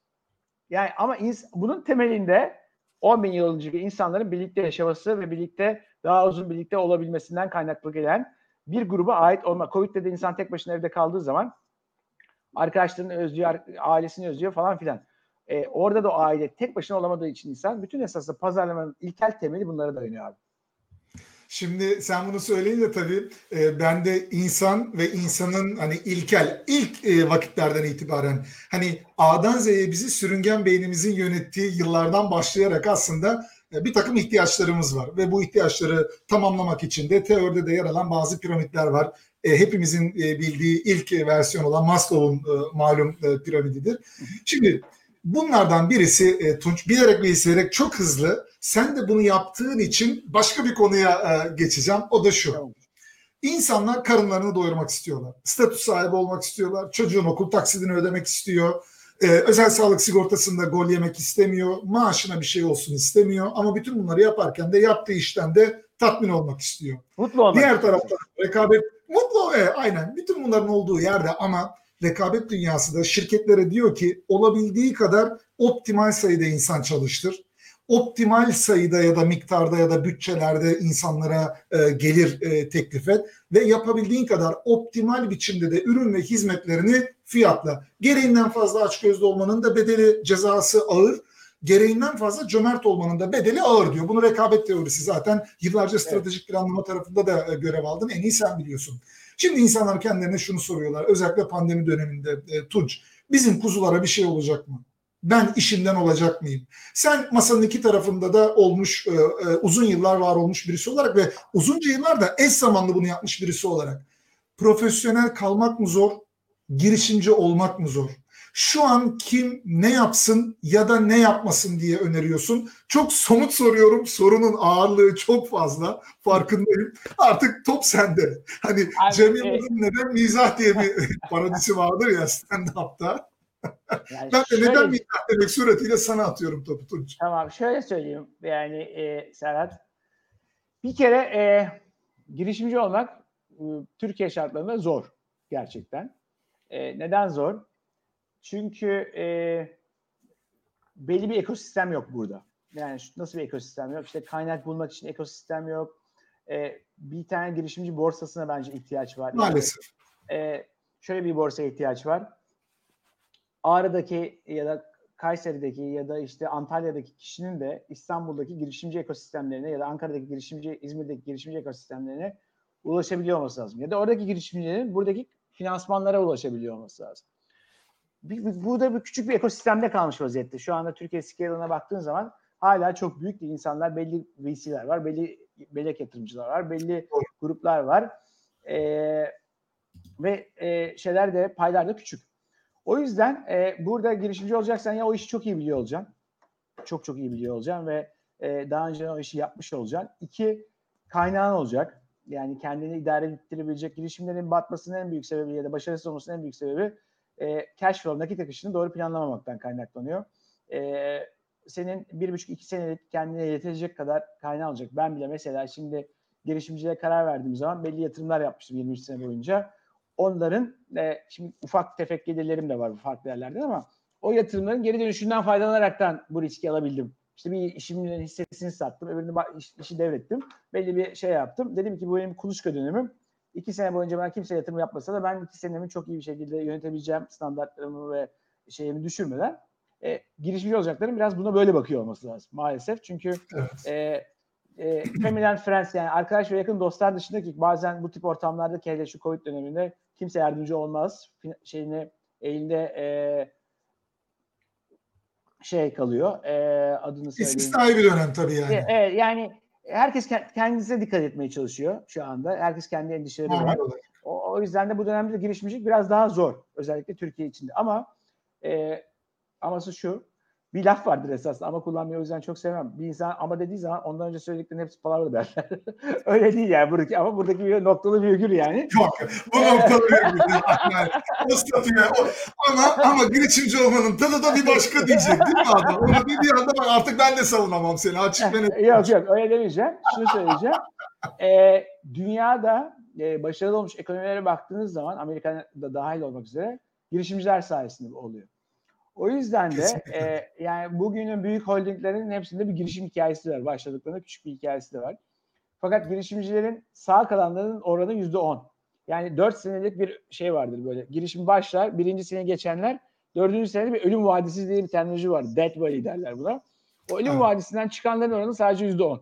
Yani ama bunun temelinde 10 bin yıl önceki insanların birlikte yaşaması ve birlikte daha uzun birlikte olabilmesinden kaynaklı gelen bir gruba ait olma. Covid'de de insan tek başına evde kaldığı zaman arkadaşlarını özlüyor, ailesini özlüyor falan filan. Ee, orada da o aile tek başına olamadığı için insan bütün esasında pazarlamanın ilkel temeli bunlara dayanıyor abi. Şimdi sen bunu söyleyince tabii e, ben de insan ve insanın hani ilkel ilk e, vakitlerden itibaren hani A'dan Z'ye bizi sürüngen beynimizin yönettiği yıllardan başlayarak aslında e, bir takım ihtiyaçlarımız var ve bu ihtiyaçları tamamlamak için de teoride de yer alan bazı piramitler var. E, hepimizin e, bildiği ilk e, versiyon olan Maslow'un e, malum e, piramididir. Şimdi bunlardan birisi e, Tunç bilerek ve isteyerek çok hızlı sen de bunu yaptığın için başka bir konuya e, geçeceğim. O da şu. Tamam. İnsanlar karınlarını doyurmak istiyorlar. Statü sahibi olmak istiyorlar. Çocuğun okul taksidini ödemek istiyor. Ee, özel sağlık sigortasında gol yemek istemiyor. Maaşına bir şey olsun istemiyor. Ama bütün bunları yaparken de yaptığı işten de tatmin olmak istiyor. Mutlu olmak. Diğer taraftan rekabet mutlu e, aynen bütün bunların olduğu yerde ama rekabet dünyası da şirketlere diyor ki olabildiği kadar optimal sayıda insan çalıştır. Optimal sayıda ya da miktarda ya da bütçelerde insanlara e, gelir e, teklif et ve yapabildiğin kadar optimal biçimde de ürün ve hizmetlerini fiyatla. Gereğinden fazla açgözlü olmanın da bedeli cezası ağır gereğinden fazla cömert olmanın da bedeli ağır diyor. Bunu rekabet teorisi zaten yıllarca stratejik planlama tarafında da e, görev aldın. En iyi sen biliyorsun. Şimdi insanlar kendilerine şunu soruyorlar. Özellikle pandemi döneminde e, Tunç. Bizim kuzulara bir şey olacak mı? Ben işimden olacak mıyım? Sen masanın iki tarafında da olmuş, e, e, uzun yıllar var olmuş birisi olarak ve uzunca yıllar da eş zamanlı bunu yapmış birisi olarak profesyonel kalmak mı zor, girişimci olmak mı zor? Şu an kim ne yapsın ya da ne yapmasın diye öneriyorsun. Çok somut soruyorum. Sorunun ağırlığı çok fazla. Farkındayım. Artık top sende. Hani Cem e- Yılmaz'ın neden mizah diye bir parodisi vardır ya stand-up'ta. Yani Ben de neden mizah demek suretiyle sana atıyorum topu Tunç. Tamam şöyle söyleyeyim yani e, Serhat. Bir kere e, girişimci olmak e, Türkiye şartlarında zor gerçekten. E, neden zor? Çünkü e, belli bir ekosistem yok burada. Yani nasıl bir ekosistem yok? İşte kaynak bulmak için ekosistem yok. E, bir tane girişimci borsasına bence ihtiyaç var. Yani, Maalesef. e, şöyle bir borsaya ihtiyaç var. Ağrı'daki ya da Kayseri'deki ya da işte Antalya'daki kişinin de İstanbul'daki girişimci ekosistemlerine ya da Ankara'daki girişimci, İzmir'deki girişimci ekosistemlerine ulaşabiliyor olması lazım. Ya da oradaki girişimcilerin buradaki finansmanlara ulaşabiliyor olması lazım. Bir, bir- burada bir küçük bir ekosistemde kalmış vaziyette. Şu anda Türkiye scale'ına baktığın zaman hala çok büyük değil. insanlar belli VC'ler var, belli bellek yatırımcılar var, belli gruplar var. Ee, ve e, şeyler de paylar da küçük. O yüzden e, burada girişimci olacaksan ya o işi çok iyi biliyor olacaksın. Çok çok iyi biliyor olacaksın ve e, daha önce o işi yapmış olacaksın. İki, kaynağın olacak. Yani kendini idare ettirebilecek girişimlerin batmasının en büyük sebebi ya da başarısız olmasının en büyük sebebi e, cash flow, nakit akışını doğru planlamamaktan kaynaklanıyor. E, senin bir buçuk iki senelik kendine yetecek kadar kaynağı olacak. Ben bile mesela şimdi girişimciliğe karar verdiğim zaman belli yatırımlar yapmıştım 23 sene boyunca onların e, şimdi ufak tefek gelirlerim de var farklı yerlerden ama o yatırımların geri dönüşünden faydalanaraktan bu riski alabildim. İşte bir işimin hissesini sattım, öbürünü işi devrettim. Belli bir şey yaptım. Dedim ki bu benim kuluçka dönemim. İki sene boyunca ben kimse yatırım yapmasa da ben iki senemi çok iyi bir şekilde yönetebileceğim standartlarımı ve şeyimi düşürmeden e, girişimci olacakların biraz buna böyle bakıyor olması lazım maalesef. Çünkü Evet. e, e, family and friends yani arkadaş ve yakın dostlar dışındaki bazen bu tip ortamlarda ki hele şu Covid döneminde kimse yardımcı olmaz. Şeyini elinde e, şey kalıyor. E, adını söyleyeyim. İstisnai bir dönem tabii yani. E, Evet yani herkes ke- kendisine dikkat etmeye çalışıyor şu anda. Herkes kendi endişeleri var. O, o yüzden de bu dönemde de girişimcilik biraz daha zor. Özellikle Türkiye içinde. Ama e, aması şu. Bir laf vardır esasında ama kullanmayı o yüzden çok sevmem. Bir insan ama dediği zaman ondan önce söylediklerinin hepsi palavra derler. Öyle değil yani buradaki ama buradaki bir noktalı virgül yani. Yok. Bu noktada bir yani, o ama ama girişimci olmanın tadı da bir başka diyecek değil mi adam? Onu dediği anda bak artık ben de savunamam seni. Açık net. yok yok öyle demeyeceğim. Şunu söyleyeceğim. E, dünyada e, başarılı olmuş ekonomilere baktığınız zaman Amerika'da dahil olmak üzere girişimciler sayesinde oluyor. O yüzden de e, yani bugünün büyük holdinglerin hepsinde bir girişim hikayesi var. Başladıklarında küçük bir hikayesi de var. Fakat girişimcilerin sağ kalanlarının oranı yüzde on. Yani dört senelik bir şey vardır böyle. Girişim başlar, birinci sene geçenler, dördüncü senede bir ölüm vadisi diye bir terminoloji var. Death Valley derler buna. O ölüm Evet. vadisinden çıkanların oranı sadece yüzde on.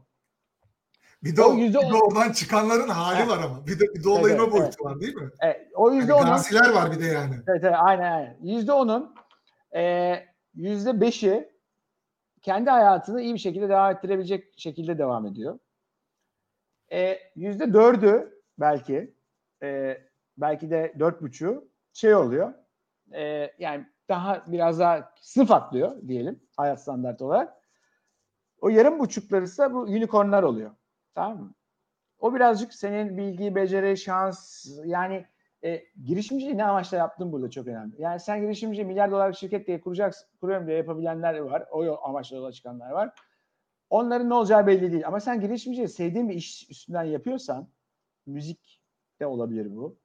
Bir de, O yüzde bir de oradan çıkanların hali Evet. var ama. Bir de, bir de olayın Evet, o boyutu var değil mi? Evet, o yüzde Yani onun gaziler var bir de yani. Evet, evet aynen aynen. Yüzde onun yüzde beşi kendi hayatını iyi bir şekilde devam ettirebilecek şekilde devam ediyor. E, Yüzde dördü belki e, belki de dört buçuğu şey oluyor. E, yani daha biraz daha sınıf atlıyor diyelim hayat standartı olarak. O yarım buçukları ise bu unicornlar oluyor. Tamam mı? O birazcık senin bilgi, beceri, şans yani e, girişimciliği ne amaçla yaptığın burada çok önemli. Yani sen girişimci milyar dolarlık şirket diye kuracaksın, kuruyorum diye yapabilenler var. O amaçla yola çıkanlar var. Onların ne olacağı belli değil. Ama sen girişimciyi sevdiğin bir iş üstünden yapıyorsan, müzik de olabilir bu,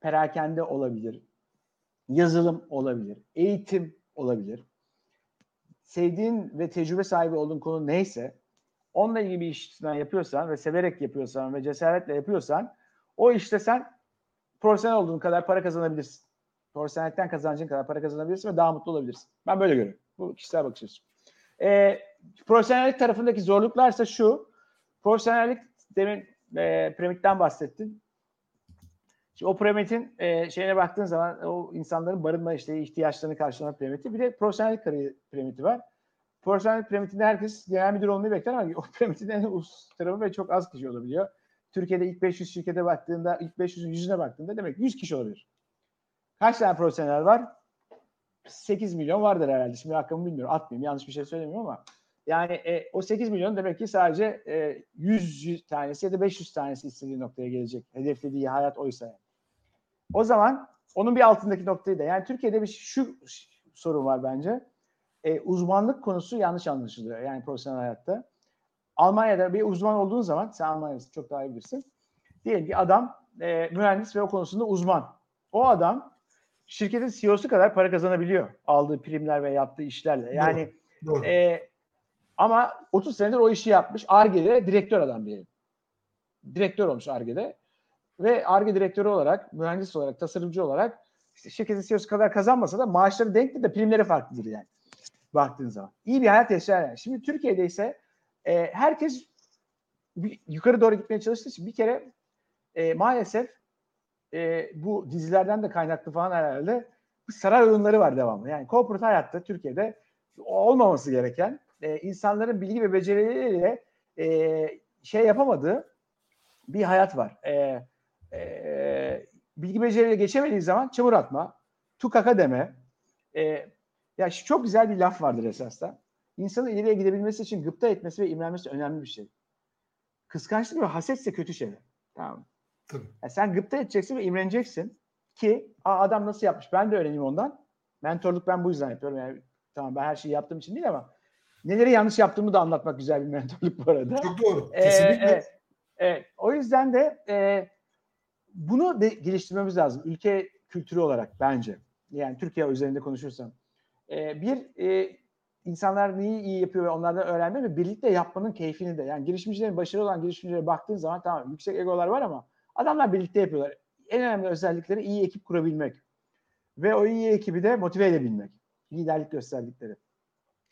perakende olabilir, yazılım olabilir, eğitim olabilir. Sevdiğin ve tecrübe sahibi olduğun konu neyse, onunla ilgili bir iş üstünden yapıyorsan ve severek yapıyorsan ve cesaretle yapıyorsan, o işte sen profesyonel olduğun kadar para kazanabilirsin. Profesyonellikten kazancın kadar para kazanabilirsin ve daha mutlu olabilirsin. Ben böyle görüyorum. Bu kişisel bakış açısı. Ee, profesyonellik tarafındaki zorluklarsa şu. Profesyonellik demin e, piramitten bahsettin. Şimdi o piramidin e, şeyine baktığın zaman o insanların barınma işte ihtiyaçlarını karşılama piramidi. Bir de profesyonel kariyer piramidi var. Profesyonel piramidinde herkes genel müdür olmayı bekler ama o piramidin en üst tarafı ve çok az kişi olabiliyor. Türkiye'de ilk 500 şirkete baktığında, ilk 500'ün yüzüne baktığında demek 100 kişi olabilir. Kaç tane profesyonel var? 8 milyon vardır herhalde. Şimdi rakamı bilmiyorum. Atmayayım. Yanlış bir şey söylemiyorum ama yani e, o 8 milyon demek ki sadece e, 100, 100 tanesi ya da 500 tanesi istediği noktaya gelecek. Hedeflediği hayat oysa. Yani. O zaman onun bir altındaki noktayı da yani Türkiye'de bir şu sorun var bence. E, uzmanlık konusu yanlış anlaşılıyor yani profesyonel hayatta. Almanya'da bir uzman olduğun zaman sen Almanya'da çok daha iyi bilirsin. Diyelim ki adam e, mühendis ve o konusunda uzman. O adam şirketin CEO'su kadar para kazanabiliyor aldığı primler ve yaptığı işlerle. Yani Doğru. Doğru. E, ama 30 senedir o işi yapmış. Arge'de direktör adam diyelim. Direktör olmuş Arge'de. Ve Arge direktörü olarak, mühendis olarak, tasarımcı olarak işte şirketin CEO'su kadar kazanmasa da maaşları denktir de primleri farklıdır yani. Baktığın zaman. İyi bir hayat yaşar yani. Şimdi Türkiye'de ise e, herkes bir, yukarı doğru gitmeye çalıştığı için bir kere e, maalesef e, bu dizilerden de kaynaklı falan herhalde bir saray oyunları var devamlı. Yani corporate hayatta Türkiye'de olmaması gereken e, insanların bilgi ve becerileriyle e, şey yapamadığı bir hayat var. E, e, bilgi beceriyle geçemediği zaman çamur atma, tukaka deme. E, ya çok güzel bir laf vardır esasda. İnsanın ileriye gidebilmesi için gıpta etmesi ve imrenmesi önemli bir şey. Kıskançlık ve hasetse kötü şeyler. Tamam Tabii. Yani sen gıpta edeceksin ve imreneceksin ki Aa, adam nasıl yapmış ben de öğreneyim ondan. Mentorluk ben bu yüzden yapıyorum. Yani tamam ben her şeyi yaptığım için değil ama neleri yanlış yaptığımı da anlatmak güzel bir mentorluk bu arada. Çok doğru. Ee, Kesinlikle. evet, evet. O yüzden de e, bunu de geliştirmemiz lazım. Ülke kültürü olarak bence. Yani Türkiye üzerinde konuşursam. E, bir e, insanlar neyi iyi yapıyor ve onlardan öğrenme ve birlikte yapmanın keyfini de. Yani girişimcilerin başarılı olan girişimcilere baktığın zaman tamam yüksek egolar var ama adamlar birlikte yapıyorlar. En önemli özellikleri iyi ekip kurabilmek. Ve o iyi ekibi de motive edebilmek. Liderlik gösterdikleri.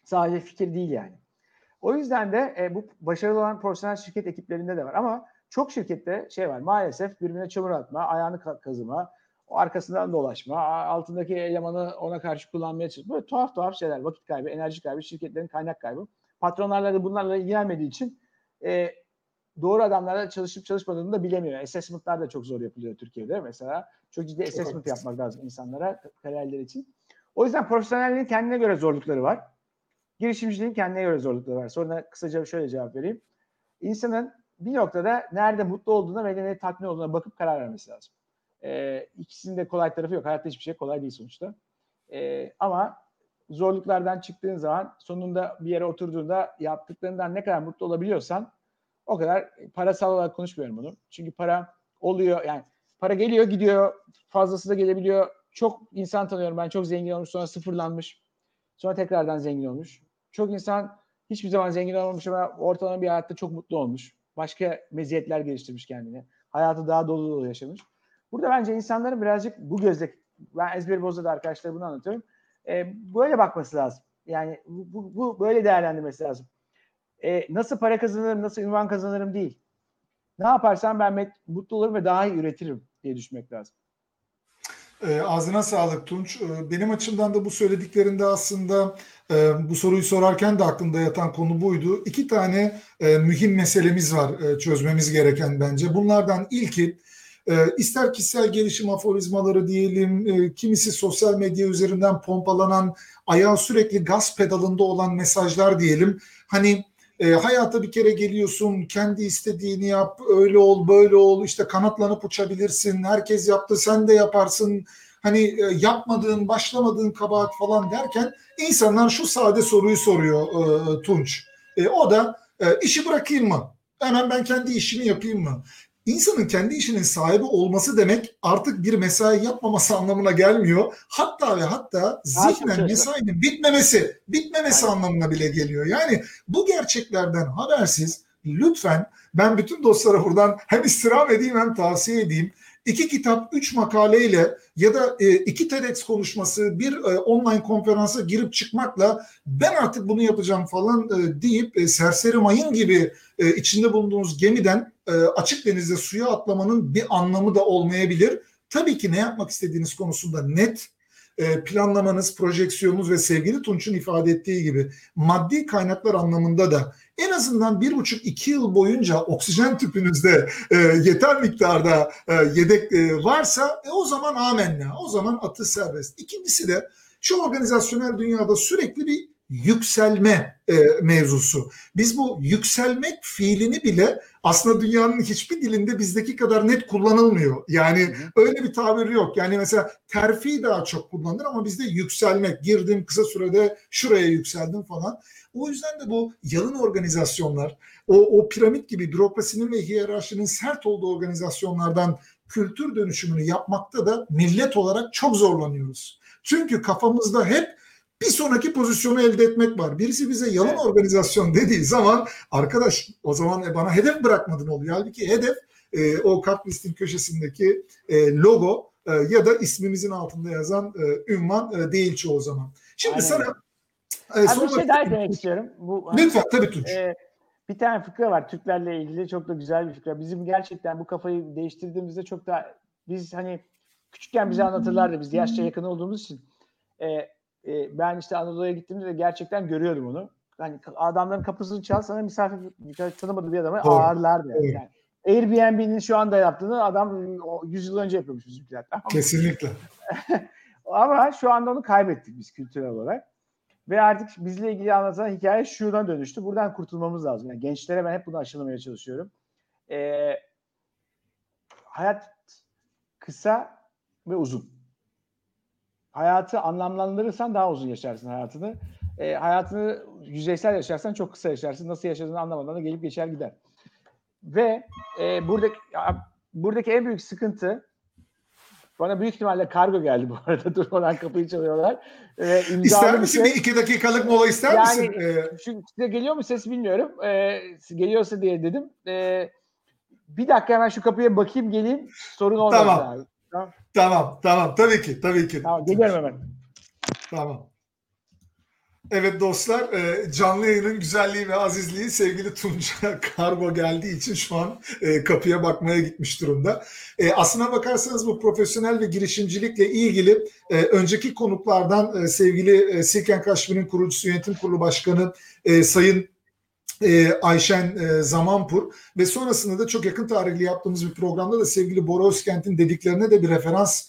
Sadece fikir değil yani. O yüzden de e, bu başarılı olan profesyonel şirket ekiplerinde de var. Ama çok şirkette şey var maalesef birbirine çamur atma, ayağını kazıma, o arkasından dolaşma, altındaki elemanı ona karşı kullanmaya çalışma. Böyle tuhaf tuhaf şeyler, vakit kaybı, enerji kaybı, şirketlerin kaynak kaybı. Patronlarla da bunlarla ilgilenmediği için e, doğru adamlarla çalışıp çalışmadığını da bilemiyor. Assessment'lar da çok zor yapılıyor Türkiye'de mesela. Çok ciddi assessment çok yapmak lazım insanlara kariyerleri için. O yüzden profesyonelliğin kendine göre zorlukları var. Girişimciliğin kendine göre zorlukları var. Sonra kısaca şöyle cevap vereyim. İnsanın bir noktada nerede mutlu olduğuna ve nerede tatmin olduğuna bakıp karar vermesi lazım. Ee, ikisinin de kolay tarafı yok. Hayatta hiçbir şey kolay değil sonuçta. Ee, ama zorluklardan çıktığın zaman sonunda bir yere oturduğunda yaptıklarından ne kadar mutlu olabiliyorsan o kadar parasal olarak konuşmuyorum bunu. Çünkü para oluyor yani para geliyor gidiyor fazlası da gelebiliyor. Çok insan tanıyorum ben çok zengin olmuş sonra sıfırlanmış. Sonra tekrardan zengin olmuş. Çok insan hiçbir zaman zengin olmamış ama ortalama bir hayatta çok mutlu olmuş. Başka meziyetler geliştirmiş kendine. Hayatı daha dolu dolu yaşamış. Burada bence insanların birazcık bu gözle ben ezberi bozda arkadaşlar bunu anlatıyorum. E, böyle bakması lazım. Yani bu, bu, bu böyle değerlendirmesi lazım. E, nasıl para kazanırım, nasıl ünvan kazanırım değil. Ne yaparsam ben mutlu olurum ve daha iyi üretirim diye düşünmek lazım. E, ağzına sağlık Tunç. E, benim açımdan da bu söylediklerinde aslında e, bu soruyu sorarken de aklımda yatan konu buydu. İki tane e, mühim meselemiz var e, çözmemiz gereken bence. Bunlardan ilki e, ister kişisel gelişim aforizmaları diyelim, e, kimisi sosyal medya üzerinden pompalanan, ayağı sürekli gaz pedalında olan mesajlar diyelim. Hani e, hayata bir kere geliyorsun, kendi istediğini yap, öyle ol, böyle ol, işte kanatlanıp uçabilirsin, herkes yaptı, sen de yaparsın. Hani e, yapmadığın, başlamadığın kabahat falan derken insanlar şu sade soruyu soruyor e, Tunç. E, o da e, işi bırakayım mı? Hemen ben kendi işimi yapayım mı? İnsanın kendi işinin sahibi olması demek artık bir mesai yapmaması anlamına gelmiyor. Hatta ve hatta zihnen mesainin bitmemesi, bitmemesi anlamına bile geliyor. Yani bu gerçeklerden habersiz lütfen ben bütün dostlara buradan hem istirham edeyim hem tavsiye edeyim. İki kitap, üç makaleyle ya da e, iki TEDx konuşması, bir e, online konferansa girip çıkmakla ben artık bunu yapacağım falan e, deyip e, serseri mayın gibi içinde bulunduğunuz gemiden açık denizde suya atlamanın bir anlamı da olmayabilir. tabii ki ne yapmak istediğiniz konusunda net e, planlamanız, projeksiyonunuz ve sevgili Tunç'un ifade ettiği gibi maddi kaynaklar anlamında da en azından bir buçuk iki yıl boyunca oksijen tüpünüzde e, yeter miktarda e, yedek e, varsa e, o zaman amenna. O zaman atış serbest. İkincisi de şu organizasyonel dünyada sürekli bir yükselme e, mevzusu. Biz bu yükselmek fiilini bile aslında dünyanın hiçbir dilinde bizdeki kadar net kullanılmıyor. Yani öyle bir tabir yok. Yani mesela terfi daha çok kullanılır ama bizde yükselmek, girdim kısa sürede şuraya yükseldim falan. O yüzden de bu yalın organizasyonlar, o, o piramit gibi bürokrasinin ve hiyerarşinin sert olduğu organizasyonlardan kültür dönüşümünü yapmakta da millet olarak çok zorlanıyoruz. Çünkü kafamızda hep bir sonraki pozisyonu elde etmek var. Birisi bize yalan evet. organizasyon dediği zaman arkadaş o zaman e, bana hedef bırakmadın oluyor. Halbuki hedef e, o kartlistin köşesindeki e, logo e, ya da ismimizin altında yazan e, ünvan e, değil çoğu zaman. Şimdi Aynen. sana e, Abi bir şey daha demek istiyorum. Bu, Lütfen tabii Tunç. E, bir tane fıkra var Türklerle ilgili çok da güzel bir fıkra. Bizim gerçekten bu kafayı değiştirdiğimizde çok da biz hani küçükken bize anlatırlardı biz yaşça yakın olduğumuz için. E, ben işte Anadolu'ya gittiğimde de gerçekten görüyordum onu. Hani adamların kapısını çal sana misafir tanımadığı bir adamı Doğru. ağırlardı. Yani. yani Airbnb'nin şu anda yaptığını adam 100 yıl önce yapıyormuş bizimkiler. Tamam? Kesinlikle. Ama şu anda onu kaybettik biz kültürel olarak. Ve artık bizle ilgili anlatılan hikaye şuna dönüştü. Buradan kurtulmamız lazım. Yani gençlere ben hep bunu aşılamaya çalışıyorum. Ee, hayat kısa ve uzun hayatı anlamlandırırsan daha uzun yaşarsın hayatını. E, hayatını yüzeysel yaşarsan çok kısa yaşarsın. Nasıl yaşadığını anlamadan da gelip geçer gider. Ve e, buradaki buradaki en büyük sıkıntı bana büyük ihtimalle kargo geldi bu arada. Durmadan kapıyı çalıyorlar. Ee, ister misin? Bir, şey. bir iki dakikalık mola ister yani, misin? Ee... Şu, size geliyor mu ses bilmiyorum. Ee, geliyorsa diye dedim. Ee, bir dakika hemen şu kapıya bakayım geleyim. Sorun olmaz. Tamam. Abi. Tamam. Tamam, tamam. Tabii ki, tabii ki. Tamam, geliyorum hemen. Tamam. Evet dostlar, e, canlı yayının güzelliği ve azizliği sevgili Tunca Kargo geldiği için şu an e, kapıya bakmaya gitmiş durumda. E, aslına bakarsanız bu profesyonel ve girişimcilikle ilgili önceki konuklardan sevgili Silken Kaşmir'in kurucusu yönetim kurulu başkanı Sayın Ayşen Zamanpur ve sonrasında da çok yakın tarihli yaptığımız bir programda da sevgili Bora Özkent'in dediklerine de bir referans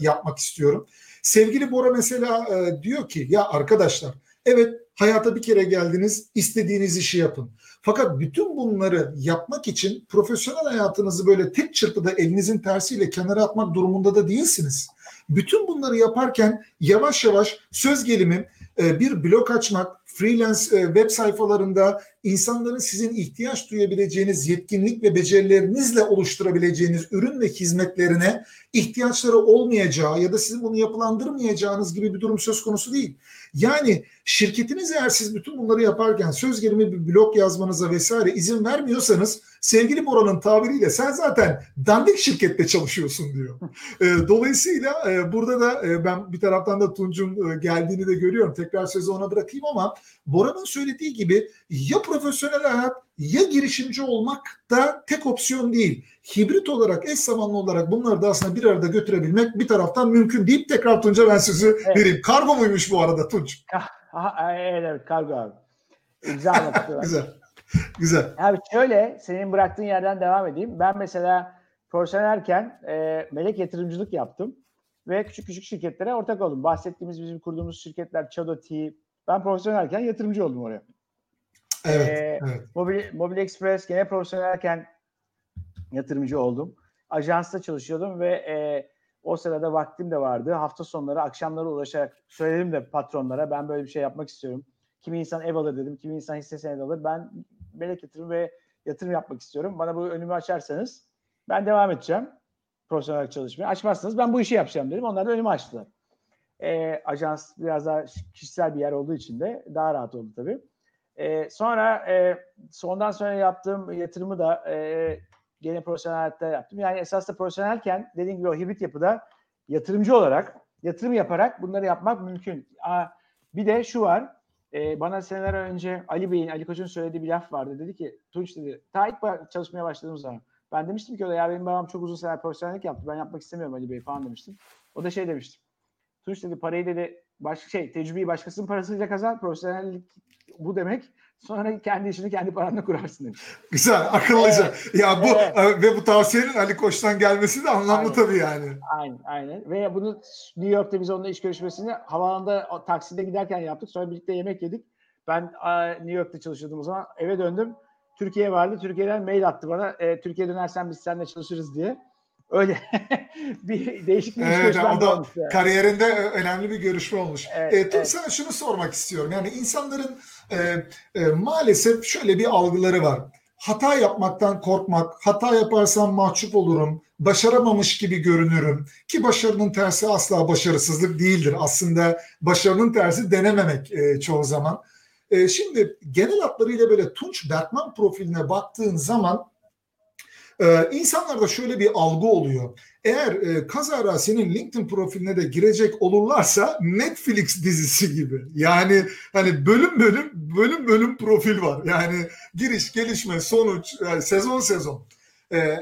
yapmak istiyorum. Sevgili Bora mesela diyor ki ya arkadaşlar Evet hayata bir kere geldiniz istediğiniz işi yapın. Fakat bütün bunları yapmak için profesyonel hayatınızı böyle tek çırpıda elinizin tersiyle kenara atmak durumunda da değilsiniz. Bütün bunları yaparken yavaş yavaş söz gelimi bir blog açmak, freelance web sayfalarında insanların sizin ihtiyaç duyabileceğiniz yetkinlik ve becerilerinizle oluşturabileceğiniz ürün ve hizmetlerine ihtiyaçları olmayacağı ya da sizin bunu yapılandırmayacağınız gibi bir durum söz konusu değil. Yani şirketiniz eğer siz bütün bunları yaparken söz gelimi bir blog yazmanıza vesaire izin vermiyorsanız sevgili Bora'nın tabiriyle sen zaten dandik şirkette çalışıyorsun diyor. Dolayısıyla burada da ben bir taraftan da Tunç'un geldiğini de görüyorum. Tekrar sözü ona bırakayım ama Bora'nın söylediği gibi ya profesyonel hayat ya girişimci olmak da tek opsiyon değil. Hibrit olarak, eş zamanlı olarak bunları da aslında bir arada götürebilmek bir taraftan mümkün deyip tekrar Tunç'a ben sözü evet. vereyim. Kargo muymuş bu arada Tunç? evet, evet kargo abi. Güzel Güzel. Güzel. Abi şöyle senin bıraktığın yerden devam edeyim. Ben mesela profesyonelken e, melek yatırımcılık yaptım ve küçük küçük şirketlere ortak oldum. Bahsettiğimiz bizim kurduğumuz şirketler Çado T. Ben profesyonelken yatırımcı oldum oraya. Evet, ee, evet. Mobil, Mobil Express gene profesyonelken yatırımcı oldum. Ajansta çalışıyordum ve e, o sırada vaktim de vardı. Hafta sonları, akşamları ulaşarak söyledim de patronlara ben böyle bir şey yapmak istiyorum. Kimi insan ev alır dedim, kimi insan hisse senedi alır. Ben melek yatırım ve yatırım yapmak istiyorum. Bana bu önümü açarsanız ben devam edeceğim profesyonel çalışmaya. Açmazsanız ben bu işi yapacağım dedim. Onlar da önümü açtılar. E, ajans biraz daha kişisel bir yer olduğu için de daha rahat oldu tabii. E, sonra e, sondan sonra yaptığım yatırımı da e, gene profesyonel hayatta yaptım. Yani esas da profesyonelken dediğim gibi o hibrit yapıda yatırımcı olarak yatırım yaparak bunları yapmak mümkün. Aa, bir de şu var. E, bana seneler önce Ali Bey'in, Ali Koç'un söylediği bir laf vardı. Dedi ki Tunç dedi, ta ilk çalışmaya başladığım zaman Ben demiştim ki o da ya benim babam çok uzun seneler profesyonellik yaptı. Ben yapmak istemiyorum Ali Bey falan demiştim. O da şey demişti. Tunç dedi parayı dedi başka şey tecrübeyi başkasının parasıyla kazan. Profesyonellik bu demek. Sonra kendi işini kendi paranla kurarsın demiş. Güzel, akıllıca. Ya bu Evet. e, ve bu tavsiyenin Ali Koç'tan gelmesi de anlamlı Aynen. tabii yani. Aynen, aynen. Ve bunu New York'ta biz onunla iş görüşmesini havaalanında o takside giderken yaptık. Sonra birlikte yemek yedik. Ben New York'ta çalışıyordum o zaman. Eve döndüm. Türkiye vardı. Türkiye'den mail attı bana. E, Türkiye dönersen biz seninle çalışırız diye. Öyle bir değişik bir Evet, o da olmuş yani. Kariyerinde e, önemli bir görüşme olmuş. Evet, e, evet. sana şunu sormak istiyorum. Yani insanların e, e, maalesef şöyle bir algıları var. Hata yapmaktan korkmak, hata yaparsam mahcup olurum, başaramamış gibi görünürüm. Ki başarının tersi asla başarısızlık değildir. Aslında başarının tersi denememek e, çoğu zaman. E, şimdi genel hatlarıyla böyle Tunç Berkman profiline baktığın zaman e, insanlarda şöyle bir algı oluyor. Eğer e, kazara senin LinkedIn profiline de girecek olurlarsa Netflix dizisi gibi. Yani hani bölüm bölüm bölüm bölüm profil var. Yani giriş, gelişme, sonuç, yani sezon sezon. E,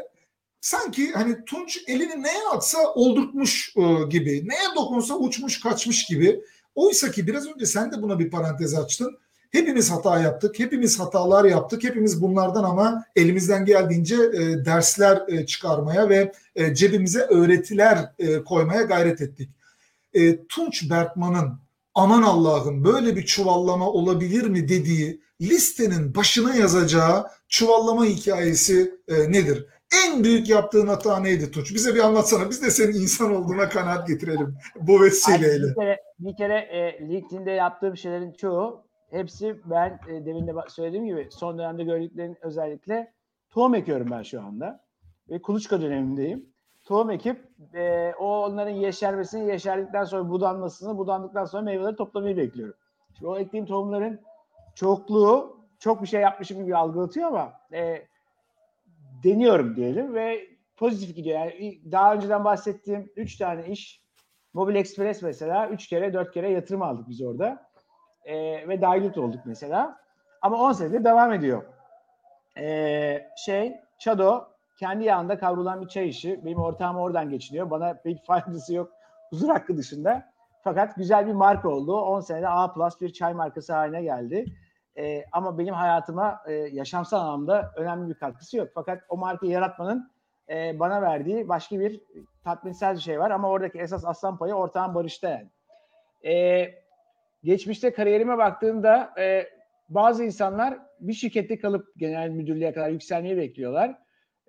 sanki hani Tunç elini neye atsa oldurtmuş e, gibi. Neye dokunsa uçmuş kaçmış gibi. Oysa ki biraz önce sen de buna bir parantez açtın. Hepimiz hata yaptık, hepimiz hatalar yaptık, hepimiz bunlardan ama elimizden geldiğince e, dersler e, çıkarmaya ve e, cebimize öğretiler e, koymaya gayret ettik. E, Tunç Berkman'ın aman Allah'ım böyle bir çuvallama olabilir mi dediği listenin başına yazacağı çuvallama hikayesi e, nedir? En büyük yaptığın hata neydi Tunç? Bize bir anlatsana. Biz de senin insan olduğuna kanaat getirelim bu vesileyle. bir kere, bir kere e, LinkedIn'de yaptığım şeylerin çoğu hepsi ben e, demin de söylediğim gibi son dönemde gördüklerin özellikle tohum ekiyorum ben şu anda. Ve kuluçka dönemindeyim. Tohum ekip e, o onların yeşermesini, yeşerdikten sonra budanmasını, budandıktan sonra meyveleri toplamayı bekliyorum. Şimdi o ektiğim tohumların çokluğu çok bir şey yapmışım gibi algılatıyor ama e, deniyorum diyelim ve pozitif gidiyor. Yani daha önceden bahsettiğim 3 tane iş Mobil Express mesela 3 kere 4 kere yatırım aldık biz orada. Ee, ve dilute olduk mesela. Ama 10 senedir devam ediyor. Ee, şey Çado kendi yağında kavrulan bir çay işi. Benim ortağım oradan geçiniyor. Bana pek faydası yok huzur hakkı dışında. Fakat güzel bir marka oldu. 10 senede A plus bir çay markası haline geldi. Ee, ama benim hayatıma e, yaşamsal anlamda önemli bir katkısı yok. Fakat o markayı yaratmanın e, bana verdiği başka bir tatminsel bir şey var. Ama oradaki esas aslan payı ortağın barışta yani. E, geçmişte kariyerime baktığımda e, bazı insanlar bir şirkette kalıp genel müdürlüğe kadar yükselmeyi bekliyorlar.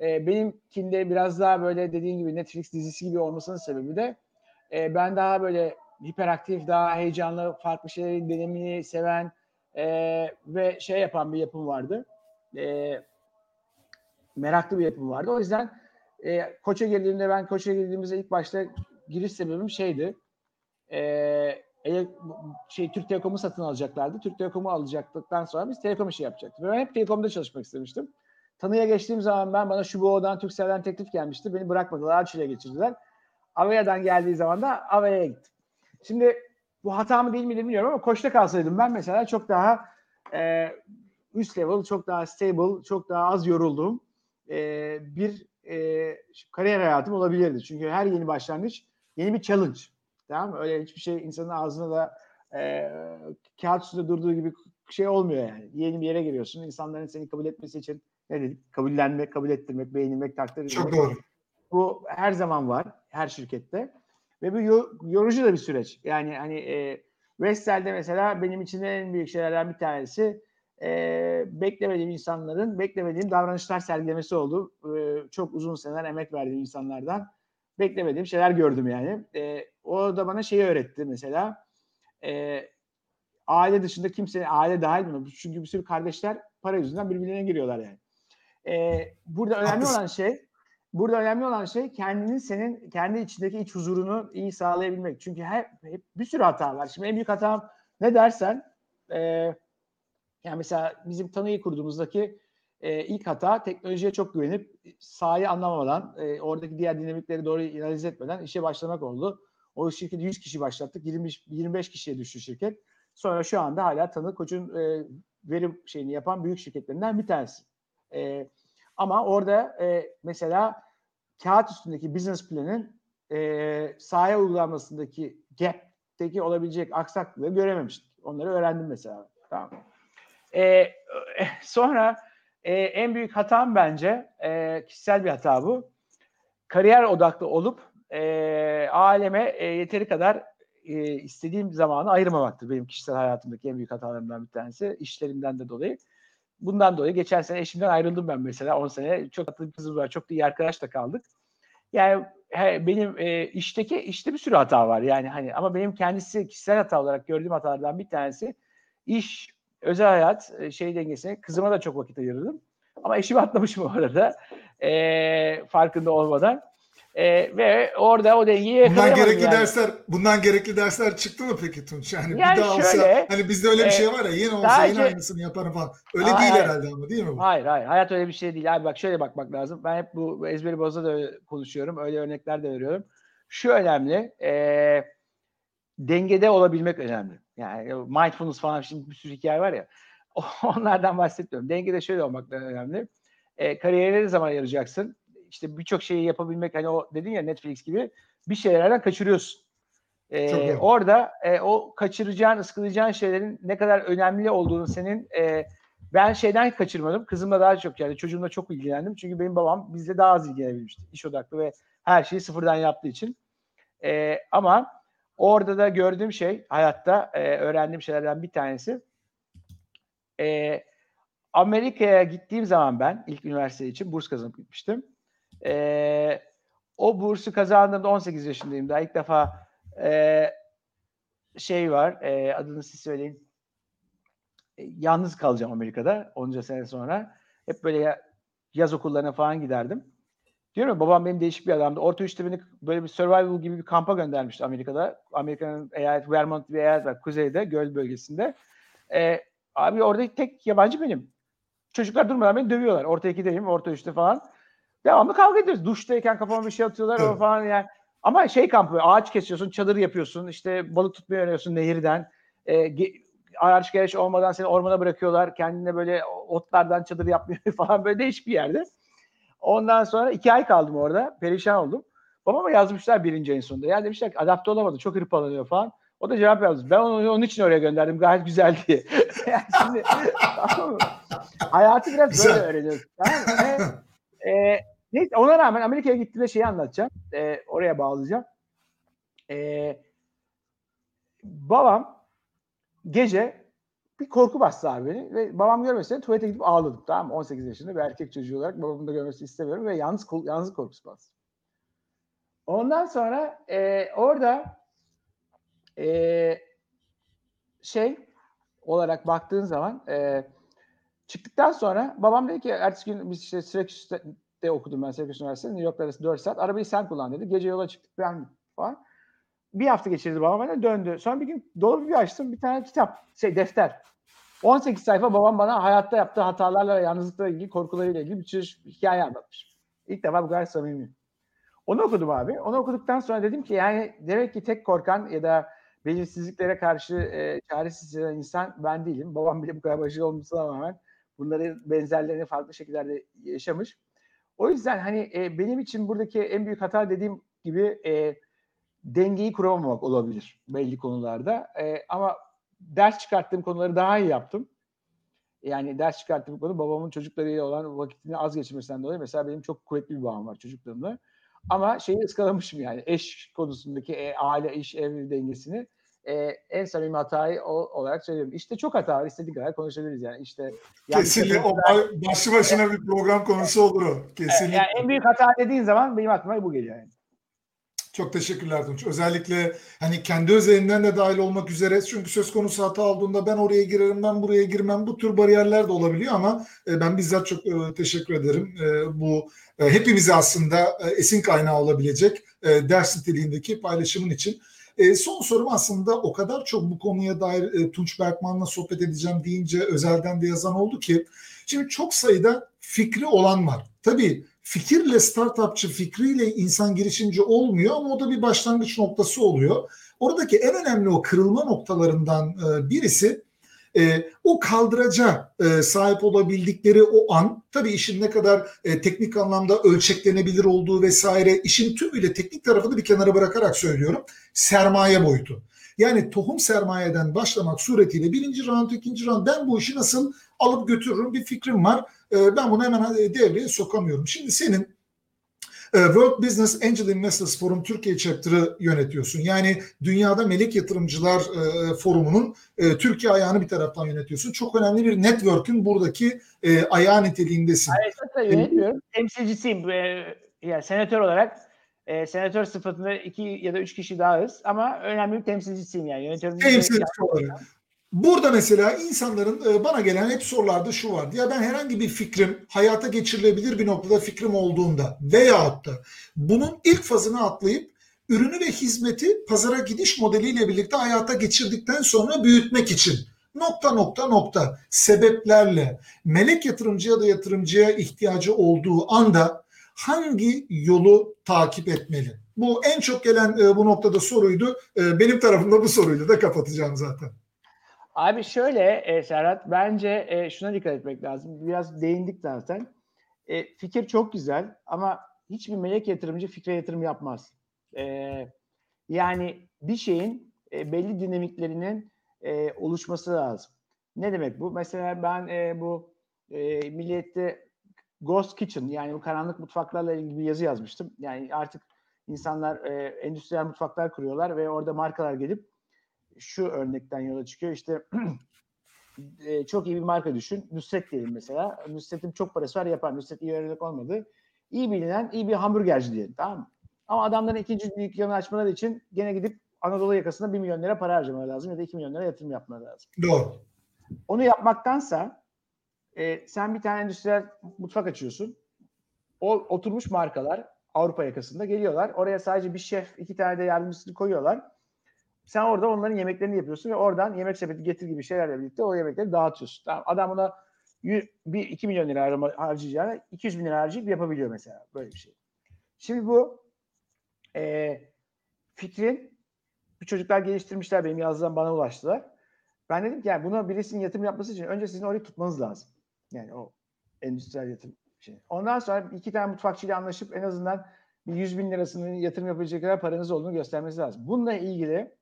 E, benimkinde biraz daha böyle dediğin gibi Netflix dizisi gibi olmasının sebebi de e, ben daha böyle hiperaktif, daha heyecanlı, farklı şeyleri denemeyi seven e, ve şey yapan bir yapım vardı. E, meraklı bir yapım vardı. O yüzden e, koça girdiğimde ben koça girdiğimizde ilk başta giriş sebebim şeydi. E, ele, şey Türk Telekom'u satın alacaklardı. Türk Telekom'u alacaktıktan sonra biz Telekom işi yapacaktık. Ben hep Telekom'da çalışmak istemiştim. Tanıya geçtiğim zaman ben bana Şubo'dan Turkcell'den teklif gelmişti. Beni bırakmadılar. Arçil'e geçirdiler. Avea'dan geldiği zaman da Avea'ya gittim. Şimdi bu hata mı değil mi bilmiyorum ama koçta kalsaydım ben mesela çok daha e, üst level, çok daha stable, çok daha az yorulduğum e, bir e, kariyer hayatım olabilirdi. Çünkü her yeni başlangıç yeni bir challenge. Tamam mı? Öyle hiçbir şey insanın ağzına da e, kağıt üstünde durduğu gibi şey olmuyor yani. Yeni bir yere giriyorsun. İnsanların seni kabul etmesi için ne dedik? Kabullenmek, kabul ettirmek, beğenilmek, takdir edilmek. Çok doğru. Bu her zaman var her şirkette. Ve bu yo- yorucu da bir süreç. Yani hani e, Vestel'de mesela benim için en büyük şeylerden bir tanesi e, beklemediğim insanların beklemediğim davranışlar sergilemesi oldu. E, çok uzun seneler emek verdiğim insanlardan beklemediğim şeyler gördüm yani. E, o da bana şeyi öğretti mesela. E, aile dışında kimse, aile dahil mi? Çünkü bir sürü kardeşler para yüzünden birbirlerine giriyorlar yani. E, burada önemli Haklısın. olan şey Burada önemli olan şey kendinin senin kendi içindeki iç huzurunu iyi sağlayabilmek. Çünkü hep, hep bir sürü hata var. Şimdi en büyük hatam ne dersen e, yani mesela bizim tanıyı kurduğumuzdaki e, ilk hata teknolojiye çok güvenip sahayı anlamadan e, oradaki diğer dinamikleri doğru analiz etmeden işe başlamak oldu. O şirketi 100 kişi başlattık. 20, 25 kişiye düştü şirket. Sonra şu anda hala tanı koçun e, veri şeyini yapan büyük şirketlerinden bir tanesi. E, Ama orada e, mesela kağıt üstündeki business planın e, sahaya uygulanmasındaki gap'teki olabilecek aksaklığı görememiştik. Onları öğrendim mesela. Tamam. E, sonra e, en büyük hatam bence e, kişisel bir hata bu. Kariyer odaklı olup e, aleme e, yeteri kadar e, istediğim zamanı ayırmamaktır benim kişisel hayatımdaki en büyük hatalarımdan bir tanesi. işlerimden de dolayı. Bundan dolayı geçen sene eşimden ayrıldım ben mesela 10 sene. Çok tatlı bir kızım var. Çok da iyi arkadaş da kaldık. Yani he, benim e, işteki işte bir sürü hata var yani hani ama benim kendisi kişisel hata olarak gördüğüm hatalardan bir tanesi iş, özel hayat e, şey dengesine kızıma da çok vakit ayırdım. Ama eşimi atlamışım orada e, farkında olmadan. E, ve orada o dengeyi Bundan gerekli yani. dersler bundan gerekli dersler çıktı mı peki Tunç? Yani, Yani bir daha şöyle, olsa hani bizde öyle bir e, şey var ya yine olsa yine aynısını yaparım falan. Öyle Hayır, değil herhalde ama değil mi bu? Hayır hayır hayat öyle bir şey değil abi bak şöyle bakmak lazım. Ben hep bu ezberi bozda da konuşuyorum öyle örnekler de veriyorum. Şu önemli e, dengede olabilmek önemli. Yani mindfulness falan şimdi bir sürü hikaye var ya onlardan bahsetmiyorum. Dengede şöyle olmak da önemli. E, kariyerine ne zaman yarayacaksın? İşte birçok şeyi yapabilmek hani o dedin ya Netflix gibi bir şeylerden kaçırıyorsun. E, orada e, o kaçıracağın, ıskalayacağın şeylerin ne kadar önemli olduğunu senin e, ben şeyden kaçırmadım. Kızımla daha çok yani çocuğumla çok ilgilendim. Çünkü benim babam bizle daha az ilgilenebilmişti. İş odaklı ve her şeyi sıfırdan yaptığı için. Ee, ama orada da gördüğüm şey hayatta e, öğrendiğim şeylerden bir tanesi. e, Amerika'ya gittiğim zaman ben ilk üniversite için burs kazanıp gitmiştim. E, o bursu kazandığımda 18 yaşındayım daha ilk defa e, şey var e, adını siz söyleyin e, yalnız kalacağım Amerika'da onca sene sonra. Hep böyle ya- yaz okullarına falan giderdim. Diyorum babam benim değişik bir adamdı. Orta üçte beni böyle bir survival gibi bir kampa göndermişti Amerika'da. Amerika'nın eyalet Vermont bir eyalet var kuzeyde göl bölgesinde. Ee, abi orada tek yabancı benim. Çocuklar durmadan beni dövüyorlar. Orta ikideyim, orta üçte falan. Devamlı kavga ediyoruz. Duştayken kafama bir şey atıyorlar o falan yani. Ama şey kampı, ağaç kesiyorsun, çadır yapıyorsun, işte balık tutmayı öğreniyorsun nehirden. Ee, araç gereç olmadan seni ormana bırakıyorlar. Kendine böyle otlardan çadır yapmıyor falan böyle değişik bir yerde. Ondan sonra iki ay kaldım orada. Perişan oldum. Babama yazmışlar birinci ayın sonunda. Ya demişler ki adapte olamadı. Çok hırpalanıyor falan. O da cevap yazmış. Ben onu onun için oraya gönderdim. Gayet güzel diye. yani şimdi tamam mı? Hayatı biraz böyle Güzel. öğreniyorsun. Tamam mı? E, neyse ona rağmen Amerika'ya gittiğimde şeyi anlatacağım. E, oraya bağlayacağım. E, babam gece bir korku bastı abi beni ve babam görmesine tuvalete gidip ağladım tamam mı? 18 yaşında bir erkek çocuğu olarak babamın da görmesini istemiyorum ve yalnız yalnız korkusu bastı. Ondan sonra e, orada e, şey olarak baktığın zaman e, çıktıktan sonra babam dedi ki ertesi gün biz işte Syracuse'de okudum ben Syracuse Üniversitesi'nde New York'ta arası 4 saat. Arabayı sen kullan dedi. Gece yola çıktık ben falan. Bir hafta geçirdi babam bana döndü. Sonra bir gün dolabı bir açtım bir tane kitap şey defter. 18 sayfa babam bana hayatta yaptığı hatalarla yalnızlıkla ilgili korkularıyla ilgili bir sürü hikaye anlatmış. İlk defa bu kadar samimi. Onu okudum abi. Onu okuduktan sonra dedim ki yani demek ki tek korkan ya da belirsizliklere karşı e, çaresiz hisseden insan ben değilim. Babam bile bu kadar başarılı olmasına rağmen bunların benzerlerini farklı şekillerde yaşamış. O yüzden hani e, benim için buradaki en büyük hata dediğim gibi e, dengeyi kuramamak olabilir belli konularda. E, ama ders çıkarttığım konuları daha iyi yaptım. Yani ders çıkarttığım konu babamın çocuklarıyla olan vakitini az geçirmesinden dolayı mesela benim çok kuvvetli bir bağım var çocuklarımla. Ama şeyi ıskalamışım yani eş konusundaki e, aile, iş, ev dengesini e, en samimi hatayı o, olarak söylüyorum. İşte çok hata var. istediği kadar konuşabiliriz yani. İşte yanlış Kesinlikle o başlı başına bir program konusu olur o. Kesinlikle. yani en büyük hata dediğin zaman benim aklıma bu geliyor yani. Çok teşekkürler Tunç. Özellikle hani kendi özelinden de dahil olmak üzere çünkü söz konusu hata olduğunda ben oraya girerim, ben buraya girmem bu tür bariyerler de olabiliyor ama e, ben bizzat çok e, teşekkür ederim. E, bu hepimize aslında esin kaynağı olabilecek ders niteliğindeki paylaşımın için. E, son sorum aslında o kadar çok bu konuya dair e, Tunç Berkman'la sohbet edeceğim deyince özelden de yazan oldu ki şimdi çok sayıda fikri olan var. Tabii fikirle startupçı fikriyle insan girişimci olmuyor ama o da bir başlangıç noktası oluyor. Oradaki en önemli o kırılma noktalarından e, birisi e, o kaldıraca e, sahip olabildikleri o an tabii işin ne kadar teknik anlamda ölçeklenebilir olduğu vesaire işin tümüyle teknik tarafını bir kenara bırakarak söylüyorum. Sermaye boyutu. Yani tohum sermayeden başlamak suretiyle birinci round, ikinci round ben bu işi nasıl alıp götürürüm bir fikrim var. E, ben bunu hemen e, devreye sokamıyorum. Şimdi senin e, World Business Angel Investors Forum Türkiye Chapter'ı yönetiyorsun. Yani dünyada melek yatırımcılar e, forumunun e, Türkiye ayağını bir taraftan yönetiyorsun. Çok önemli bir network'ün buradaki e, ayağı niteliğindesin. Hayır, yönetmiyorum. Temsilcisiyim. E, yani senatör olarak e, senatör sıfatında iki ya da üç kişi dahız ama önemli bir temsilcisiyim yani. Yönetiyorum. Temsilci olarak. Burada mesela insanların e, bana gelen hep sorularda şu vardı. Ya ben herhangi bir fikrim hayata geçirilebilir bir noktada fikrim olduğunda veyahut da bunun ilk fazını atlayıp ürünü ve hizmeti pazara gidiş modeliyle birlikte hayata geçirdikten sonra büyütmek için nokta nokta nokta sebeplerle melek yatırımcıya da yatırımcıya ihtiyacı olduğu anda hangi yolu takip etmeli? Bu en çok gelen e, bu noktada soruydu. E, benim tarafımda bu soruyla da kapatacağım zaten. Abi şöyle e, Serhat bence e, şuna dikkat etmek lazım. Biraz değindik zaten. E, fikir çok güzel ama hiçbir melek yatırımcı fikre yatırım yapmaz. E, yani bir şeyin e, belli dinamiklerinin e, oluşması lazım. Ne demek bu? Mesela ben e, bu e, Milliyet'te Ghost Kitchen yani bu karanlık mutfaklarla ilgili bir yazı yazmıştım. Yani artık insanlar e, endüstriyel mutfaklar kuruyorlar ve orada markalar gelip şu örnekten yola çıkıyor. İşte e, çok iyi bir marka düşün. Nusret diyelim mesela. Nusret'in çok parası var yapar. Nusret iyi örnek olmadı. İyi bilinen iyi bir hamburgerci diyelim tamam mı? Ama adamların ikinci dükkanı açmaları için gene gidip Anadolu yakasında 1 milyon lira para harcamaları lazım ya da 2 milyon lira yatırım yapmaları lazım. Doğru. Onu yapmaktansa e, sen bir tane endüstriyel mutfak açıyorsun. O oturmuş markalar Avrupa yakasında geliyorlar. Oraya sadece bir şef, iki tane de yardımcısını koyuyorlar. Sen orada onların yemeklerini yapıyorsun ve oradan yemek sepeti getir gibi şeylerle birlikte o yemekleri dağıtıyorsun. Tamam, adam buna 1, 2 milyon lira harcayacağına 200 bin lira harcayıp yapabiliyor mesela böyle bir şey. Şimdi bu e, fikrin bir çocuklar geliştirmişler benim yazdığım bana ulaştılar. Ben dedim ki yani buna birisinin yatırım yapması için önce sizin orayı tutmanız lazım. Yani o endüstriyel yatırım şey. Ondan sonra iki tane mutfakçıyla anlaşıp en azından bir 100 bin lirasının yatırım yapacak kadar paranız olduğunu göstermesi lazım. Bununla ilgili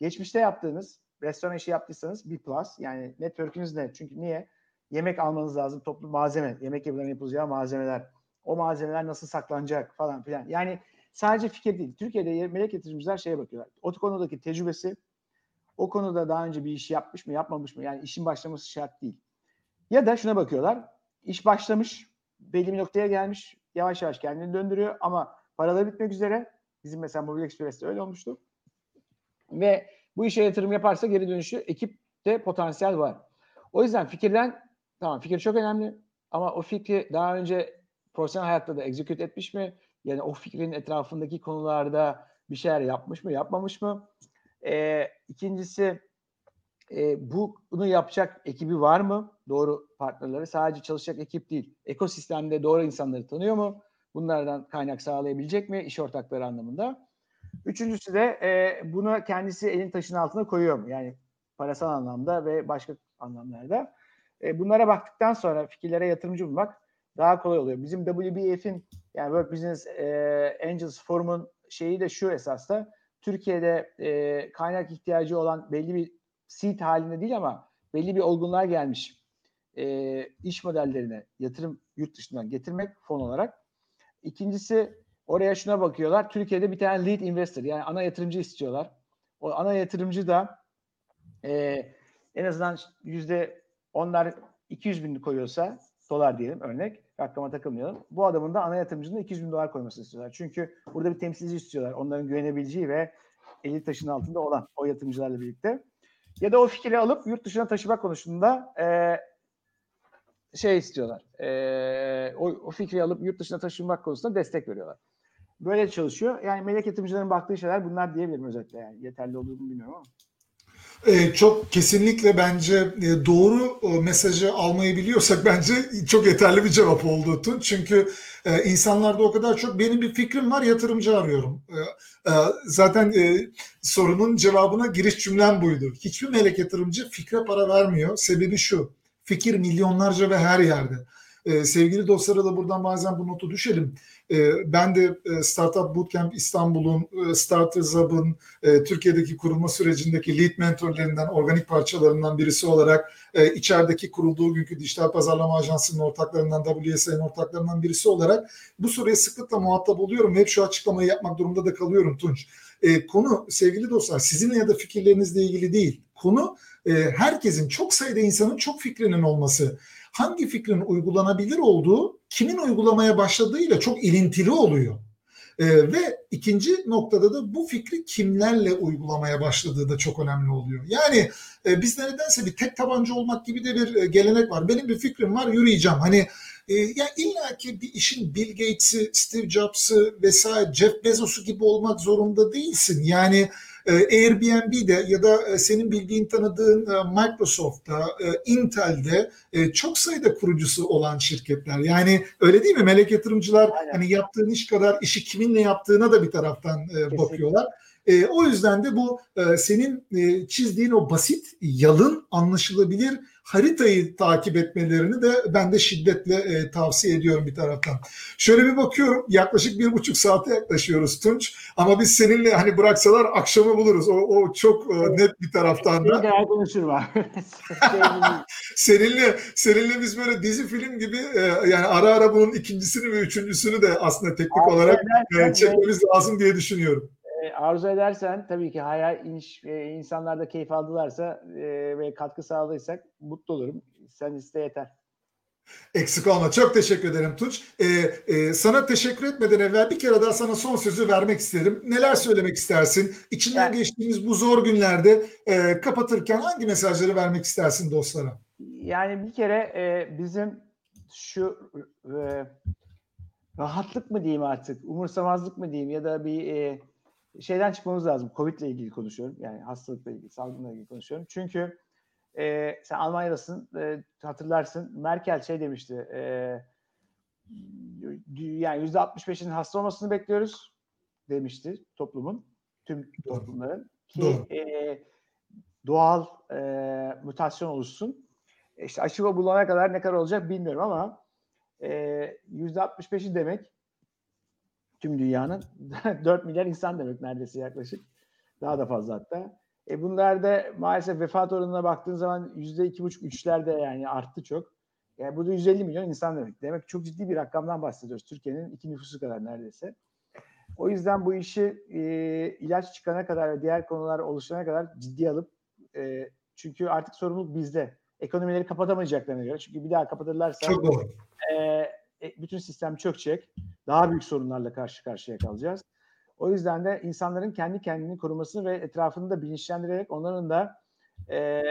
geçmişte yaptığınız restoran işi yaptıysanız bir plus yani network'ünüz ne? Çünkü niye? Yemek almanız lazım toplu malzeme. Yemek evlerine yapılacağı malzemeler. O malzemeler nasıl saklanacak falan filan. Yani sadece fikir değil. Türkiye'de melek yatırımcılar şeye bakıyorlar. O konudaki tecrübesi o konuda daha önce bir iş yapmış mı yapmamış mı? Yani işin başlaması şart değil. Ya da şuna bakıyorlar. İş başlamış, belli bir noktaya gelmiş, yavaş yavaş kendini döndürüyor ama paraları bitmek üzere. Bizim mesela Mobil Express'te öyle olmuştu. Ve bu işe yatırım yaparsa geri dönüşü ekipte potansiyel var. O yüzden fikirden tamam fikir çok önemli ama o fikri daha önce profesyonel hayatta da execute etmiş mi? Yani o fikrin etrafındaki konularda bir şeyler yapmış mı, yapmamış mı? Ee, ikincisi e, bu, bunu yapacak ekibi var mı? Doğru partnerleri. Sadece çalışacak ekip değil. Ekosistemde doğru insanları tanıyor mu? Bunlardan kaynak sağlayabilecek mi? İş ortakları anlamında. Üçüncüsü de e, bunu kendisi elin taşın altına koyuyor mu? Yani parasal anlamda ve başka anlamlarda. E, bunlara baktıktan sonra fikirlere yatırımcı bulmak daha kolay oluyor. Bizim WBF'in yani World Business e, Angels Forum'un şeyi de şu esasda Türkiye'de e, kaynak ihtiyacı olan belli bir seed halinde değil ama belli bir olgunluğa gelmiş e, iş modellerine yatırım yurt dışından getirmek fon olarak. İkincisi oraya şuna bakıyorlar. Türkiye'de bir tane lead investor yani ana yatırımcı istiyorlar. O ana yatırımcı da e, en azından yüzde onlar 200 bin koyuyorsa dolar diyelim örnek rakama takılmayalım. Bu adamın da ana yatırımcının 200 bin dolar koymasını istiyorlar. Çünkü burada bir temsilci istiyorlar. Onların güvenebileceği ve eli taşın altında olan o yatırımcılarla birlikte. Ya da o fikri alıp yurt dışına taşımak konusunda e, şey istiyorlar. E, o, o fikri alıp yurt dışına taşımak konusunda destek veriyorlar. Böyle çalışıyor. Yani melek yatırımcıların baktığı şeyler bunlar diyebilirim özetle. Yani yeterli olur mu bilmiyorum ama. Ee, çok kesinlikle bence e, doğru e, mesajı almayı biliyorsak bence çok yeterli bir cevap oldu Tun. Çünkü e, insanlarda o kadar çok benim bir fikrim var yatırımcı arıyorum. E, e, zaten e, sorunun cevabına giriş cümlem buydu. Hiçbir melek yatırımcı fikre para vermiyor. Sebebi şu. Fikir milyonlarca ve her yerde. E, sevgili dostlara da buradan bazen bu notu düşelim. E, ben de e, Startup Bootcamp İstanbul'un, e, Starters Hub'ın e, Türkiye'deki kurulma sürecindeki lead mentorlarından, organik parçalarından birisi olarak e, içerideki kurulduğu günkü dijital pazarlama ajansının ortaklarından, WSA'nın ortaklarından birisi olarak bu soruya sıklıkla muhatap oluyorum hep şu açıklamayı yapmak durumunda da kalıyorum Tunç. E, konu sevgili dostlar sizinle ya da fikirlerinizle ilgili değil. Konu e, herkesin, çok sayıda insanın çok fikrinin olması hangi fikrin uygulanabilir olduğu kimin uygulamaya başladığıyla çok ilintili oluyor. ee, ve ikinci noktada da bu fikri kimlerle uygulamaya başladığı da çok önemli oluyor. Yani e, bizde nedense bir tek tabanca olmak gibi de bir e, gelenek var. Benim bir fikrim var yürüyeceğim. Hani e, ya illa ki bir işin Bill Gates'i, Steve Jobs'ı vesaire Jeff Bezos'u gibi olmak zorunda değilsin. Yani e, Airbnb'de ya da e, senin bildiğin tanıdığın e, Microsoft'ta, Intel'de çok sayıda kurucusu olan şirketler. Yani öyle değil mi? Melek yatırımcılar Aynen. hani yaptığın iş kadar işi kiminle yaptığına da bir taraftan Kesinlikle. bakıyorlar. o yüzden de bu senin çizdiğin o basit, yalın, anlaşılabilir haritayı takip etmelerini de ben de şiddetle e, tavsiye ediyorum bir taraftan. Şöyle bir bakıyorum yaklaşık bir buçuk saate yaklaşıyoruz Tunç ama biz seninle hani bıraksalar akşamı buluruz. O, o çok e, net bir taraftan da. Seninle seninle, seninle biz böyle dizi film gibi e, yani ara ara bunun ikincisini ve üçüncüsünü de aslında teknik Abi, olarak e, çekmemiz lazım diye düşünüyorum arzu edersen tabii ki hayal inş, e, insanlar da keyif aldılarsa e, ve katkı sağladıysak mutlu olurum. Sen iste yeter. Eksik olma. Çok teşekkür ederim Tunç. Ee, e, sana teşekkür etmeden evvel bir kere daha sana son sözü vermek isterim. Neler söylemek istersin? İçinden yani, geçtiğimiz bu zor günlerde e, kapatırken hangi mesajları vermek istersin dostlara? Yani bir kere e, bizim şu e, rahatlık mı diyeyim artık, umursamazlık mı diyeyim ya da bir e, şeyden çıkmamız lazım. Covid ile ilgili konuşuyorum. Yani hastalıkla ilgili, salgınla ilgili konuşuyorum. Çünkü e, sen Almanya'dasın, e, hatırlarsın. Merkel şey demişti. E, yani yüzde 65'in hasta olmasını bekliyoruz demişti toplumun, tüm toplumların. Ki e, doğal e, mutasyon oluşsun. E, işte aşı bulana kadar ne kadar olacak bilmiyorum ama yüzde 65'i demek tüm dünyanın 4 milyar insan demek neredeyse yaklaşık. Daha da fazla hatta. E bunlar maalesef vefat oranına baktığın zaman yüzde iki buçuk üçlerde yani arttı çok. Yani bu da 150 milyon insan demek. Demek çok ciddi bir rakamdan bahsediyoruz. Türkiye'nin iki nüfusu kadar neredeyse. O yüzden bu işi e, ilaç çıkana kadar ve diğer konular oluşana kadar ciddi alıp e, çünkü artık sorumluluk bizde. Ekonomileri kapatamayacaklarına göre. Çünkü bir daha kapatırlarsa çok doğru. E, e, bütün sistem çökecek. Daha büyük sorunlarla karşı karşıya kalacağız. O yüzden de insanların kendi kendini korumasını ve etrafını da bilinçlendirerek onların da e,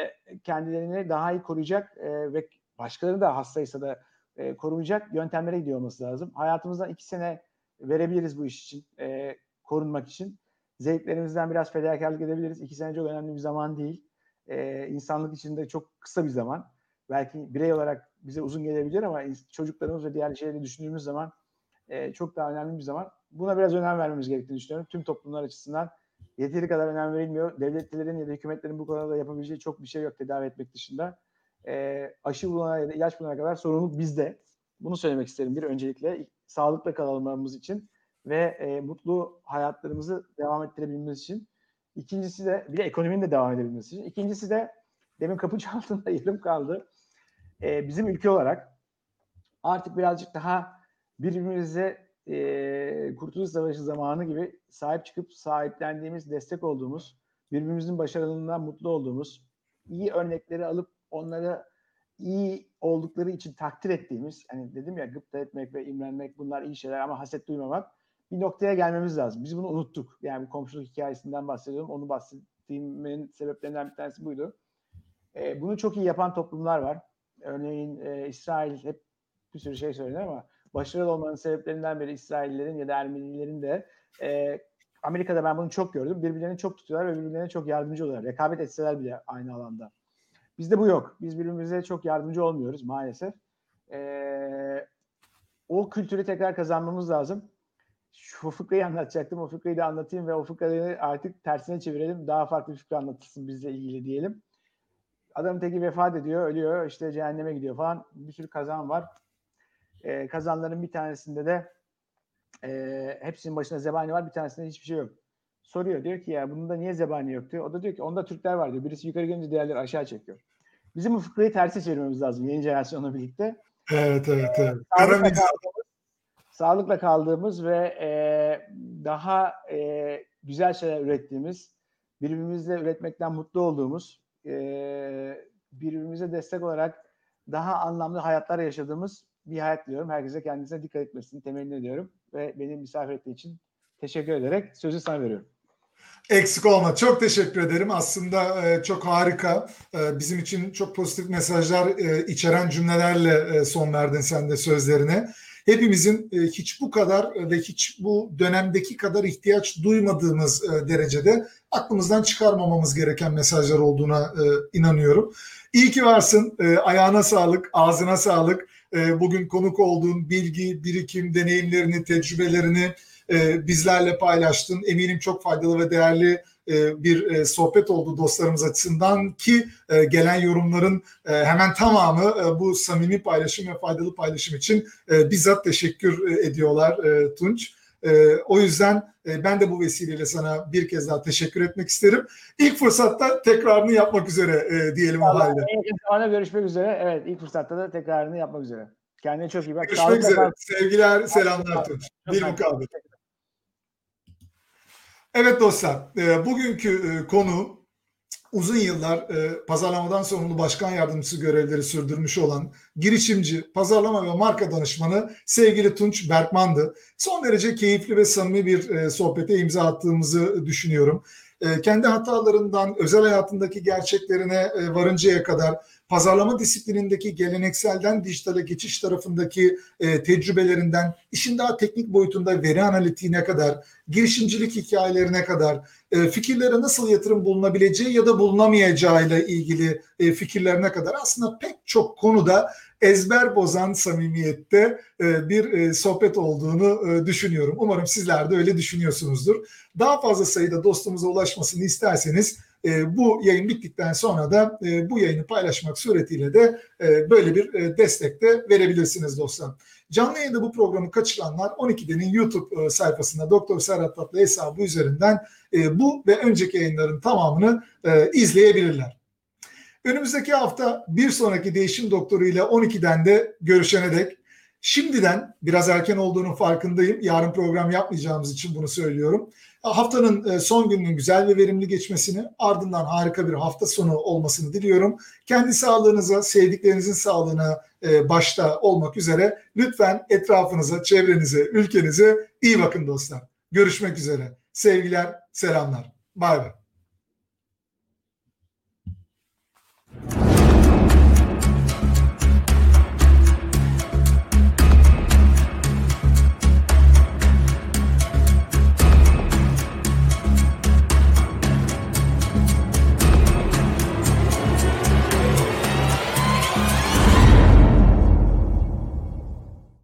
kendilerini daha iyi koruyacak e, ve başkalarını da hastaysa da e, koruyacak yöntemlere gidiyor olması lazım. Hayatımızdan iki sene verebiliriz bu iş için, e, korunmak için. Zevklerimizden biraz fedakarlık edebiliriz. İki sene çok önemli bir zaman değil. E, insanlık için de çok kısa bir zaman belki birey olarak bize uzun gelebilir ama çocuklarımız ve diğer şeyleri düşündüğümüz zaman e, çok daha önemli bir zaman. Buna biraz önem vermemiz gerektiğini düşünüyorum. Tüm toplumlar açısından yeteri kadar önem verilmiyor. Devletlerin ya da hükümetlerin bu konuda yapabileceği çok bir şey yok tedavi etmek dışında. E, aşı bulana ya da ilaç bulana kadar sorumluluk bizde. Bunu söylemek isterim bir öncelikle. Sağlıkla kalmamız için ve e, mutlu hayatlarımızı devam ettirebilmemiz için. İkincisi de bir de ekonominin de devam edebilmesi için. İkincisi de demin kapı çaldığında yarım kaldı e, bizim ülke olarak artık birazcık daha birbirimize e, Kurtuluş Savaşı zamanı gibi sahip çıkıp sahiplendiğimiz, destek olduğumuz, birbirimizin başarılarından mutlu olduğumuz, iyi örnekleri alıp onlara iyi oldukları için takdir ettiğimiz, hani dedim ya gıpta etmek ve imrenmek bunlar iyi şeyler ama haset duymamak bir noktaya gelmemiz lazım. Biz bunu unuttuk. Yani bu komşuluk hikayesinden bahsediyorum. Onu bahsettiğimin sebeplerinden bir tanesi buydu. E, bunu çok iyi yapan toplumlar var. Örneğin e, İsrail hep bir sürü şey söyledi ama başarılı olmanın sebeplerinden biri İsraillerin ya da Ermenilerin de e, Amerika'da ben bunu çok gördüm. Birbirlerini çok tutuyorlar ve birbirlerine çok yardımcı oluyorlar. Rekabet etseler bile aynı alanda. Bizde bu yok. Biz birbirimize çok yardımcı olmuyoruz maalesef. Ee, o kültürü tekrar kazanmamız lazım. Şu fıkrayı anlatacaktım. O fıkrayı da anlatayım ve o fıkrayı artık tersine çevirelim. Daha farklı bir fıkra anlatılsın bizle ilgili diyelim. Adamın teki vefat ediyor, ölüyor, işte cehenneme gidiyor falan. Bir sürü kazan var. Ee, kazanların bir tanesinde de e, hepsinin başında zebani var, bir tanesinde hiçbir şey yok. Soruyor, diyor ki ya bunda niye zebani yok diyor. O da diyor ki onda Türkler var diyor. Birisi yukarı gelince diğerleri aşağı çekiyor. Bizim bu fıkrayı tersi çevirmemiz lazım yeni jenerasyonla birlikte. Evet evet evet. Sağlıkla Karamizm. kaldığımız, sağlıkla kaldığımız ve e, daha e, güzel şeyler ürettiğimiz, birbirimizle üretmekten mutlu olduğumuz, e, birbirimize destek olarak daha anlamlı hayatlar yaşadığımız bir hayat diliyorum. Herkese kendisine dikkat etmesini temenni ediyorum ve beni misafir ettiği için teşekkür ederek sözü sana veriyorum. Eksik olma. Çok teşekkür ederim. Aslında e, çok harika. E, bizim için çok pozitif mesajlar e, içeren cümlelerle e, son verdin sen de sözlerine. Hepimizin e, hiç bu kadar ve hiç bu dönemdeki kadar ihtiyaç duymadığımız e, derecede aklımızdan çıkarmamamız gereken mesajlar olduğuna e, inanıyorum. İyi ki varsın. E, ayağına sağlık, ağzına sağlık. E, bugün konuk olduğun bilgi, birikim, deneyimlerini, tecrübelerini e, bizlerle paylaştın. Eminim çok faydalı ve değerli e, bir e, sohbet oldu dostlarımız açısından ki e, gelen yorumların e, hemen tamamı e, bu samimi paylaşım ve faydalı paylaşım için e, bizzat teşekkür e, ediyorlar e, Tunç. E, o yüzden e, ben de bu vesileyle sana bir kez daha teşekkür etmek isterim. İlk fırsatta tekrarını yapmak üzere e, diyelim o halde. En yakın zamanda görüşmek üzere. Evet ilk fırsatta da tekrarını yapmak üzere. Kendine çok iyi bak. Görüşmek Sağlıkla üzere. Sevgiler, selamlar Tunç. Bir mukabele. Evet dostlar, e, bugünkü e, konu uzun yıllar e, pazarlamadan sorumlu başkan yardımcısı görevleri sürdürmüş olan girişimci, pazarlama ve marka danışmanı sevgili Tunç Berkman'dı. Son derece keyifli ve samimi bir e, sohbete imza attığımızı düşünüyorum. E, kendi hatalarından özel hayatındaki gerçeklerine e, varıncaya kadar pazarlama disiplinindeki gelenekselden dijitale geçiş tarafındaki e, tecrübelerinden işin daha teknik boyutunda veri analitiğine kadar, girişimcilik hikayelerine kadar, e, fikirlere nasıl yatırım bulunabileceği ya da bulunamayacağı ile ilgili e, fikirlerine kadar aslında pek çok konuda ezber bozan samimiyette e, bir e, sohbet olduğunu e, düşünüyorum. Umarım sizler de öyle düşünüyorsunuzdur. Daha fazla sayıda dostumuza ulaşmasını isterseniz e, bu yayın bittikten sonra da e, bu yayını paylaşmak suretiyle de e, böyle bir e, destek de verebilirsiniz dostlar. Canlı yayında bu programı kaçıranlar 12'denin YouTube e, sayfasında Doktor Serhat Tatlı hesabı üzerinden e, bu ve önceki yayınların tamamını e, izleyebilirler. Önümüzdeki hafta bir sonraki değişim doktoru ile 12'den de görüşene dek şimdiden biraz erken olduğunun farkındayım. Yarın program yapmayacağımız için bunu söylüyorum. Haftanın e, son gününün güzel ve verimli geçmesini ardından harika bir hafta sonu olmasını diliyorum. Kendi sağlığınıza, sevdiklerinizin sağlığına e, başta olmak üzere lütfen etrafınıza, çevrenize, ülkenize iyi bakın dostlar. Görüşmek üzere. Sevgiler, selamlar. Bay bay.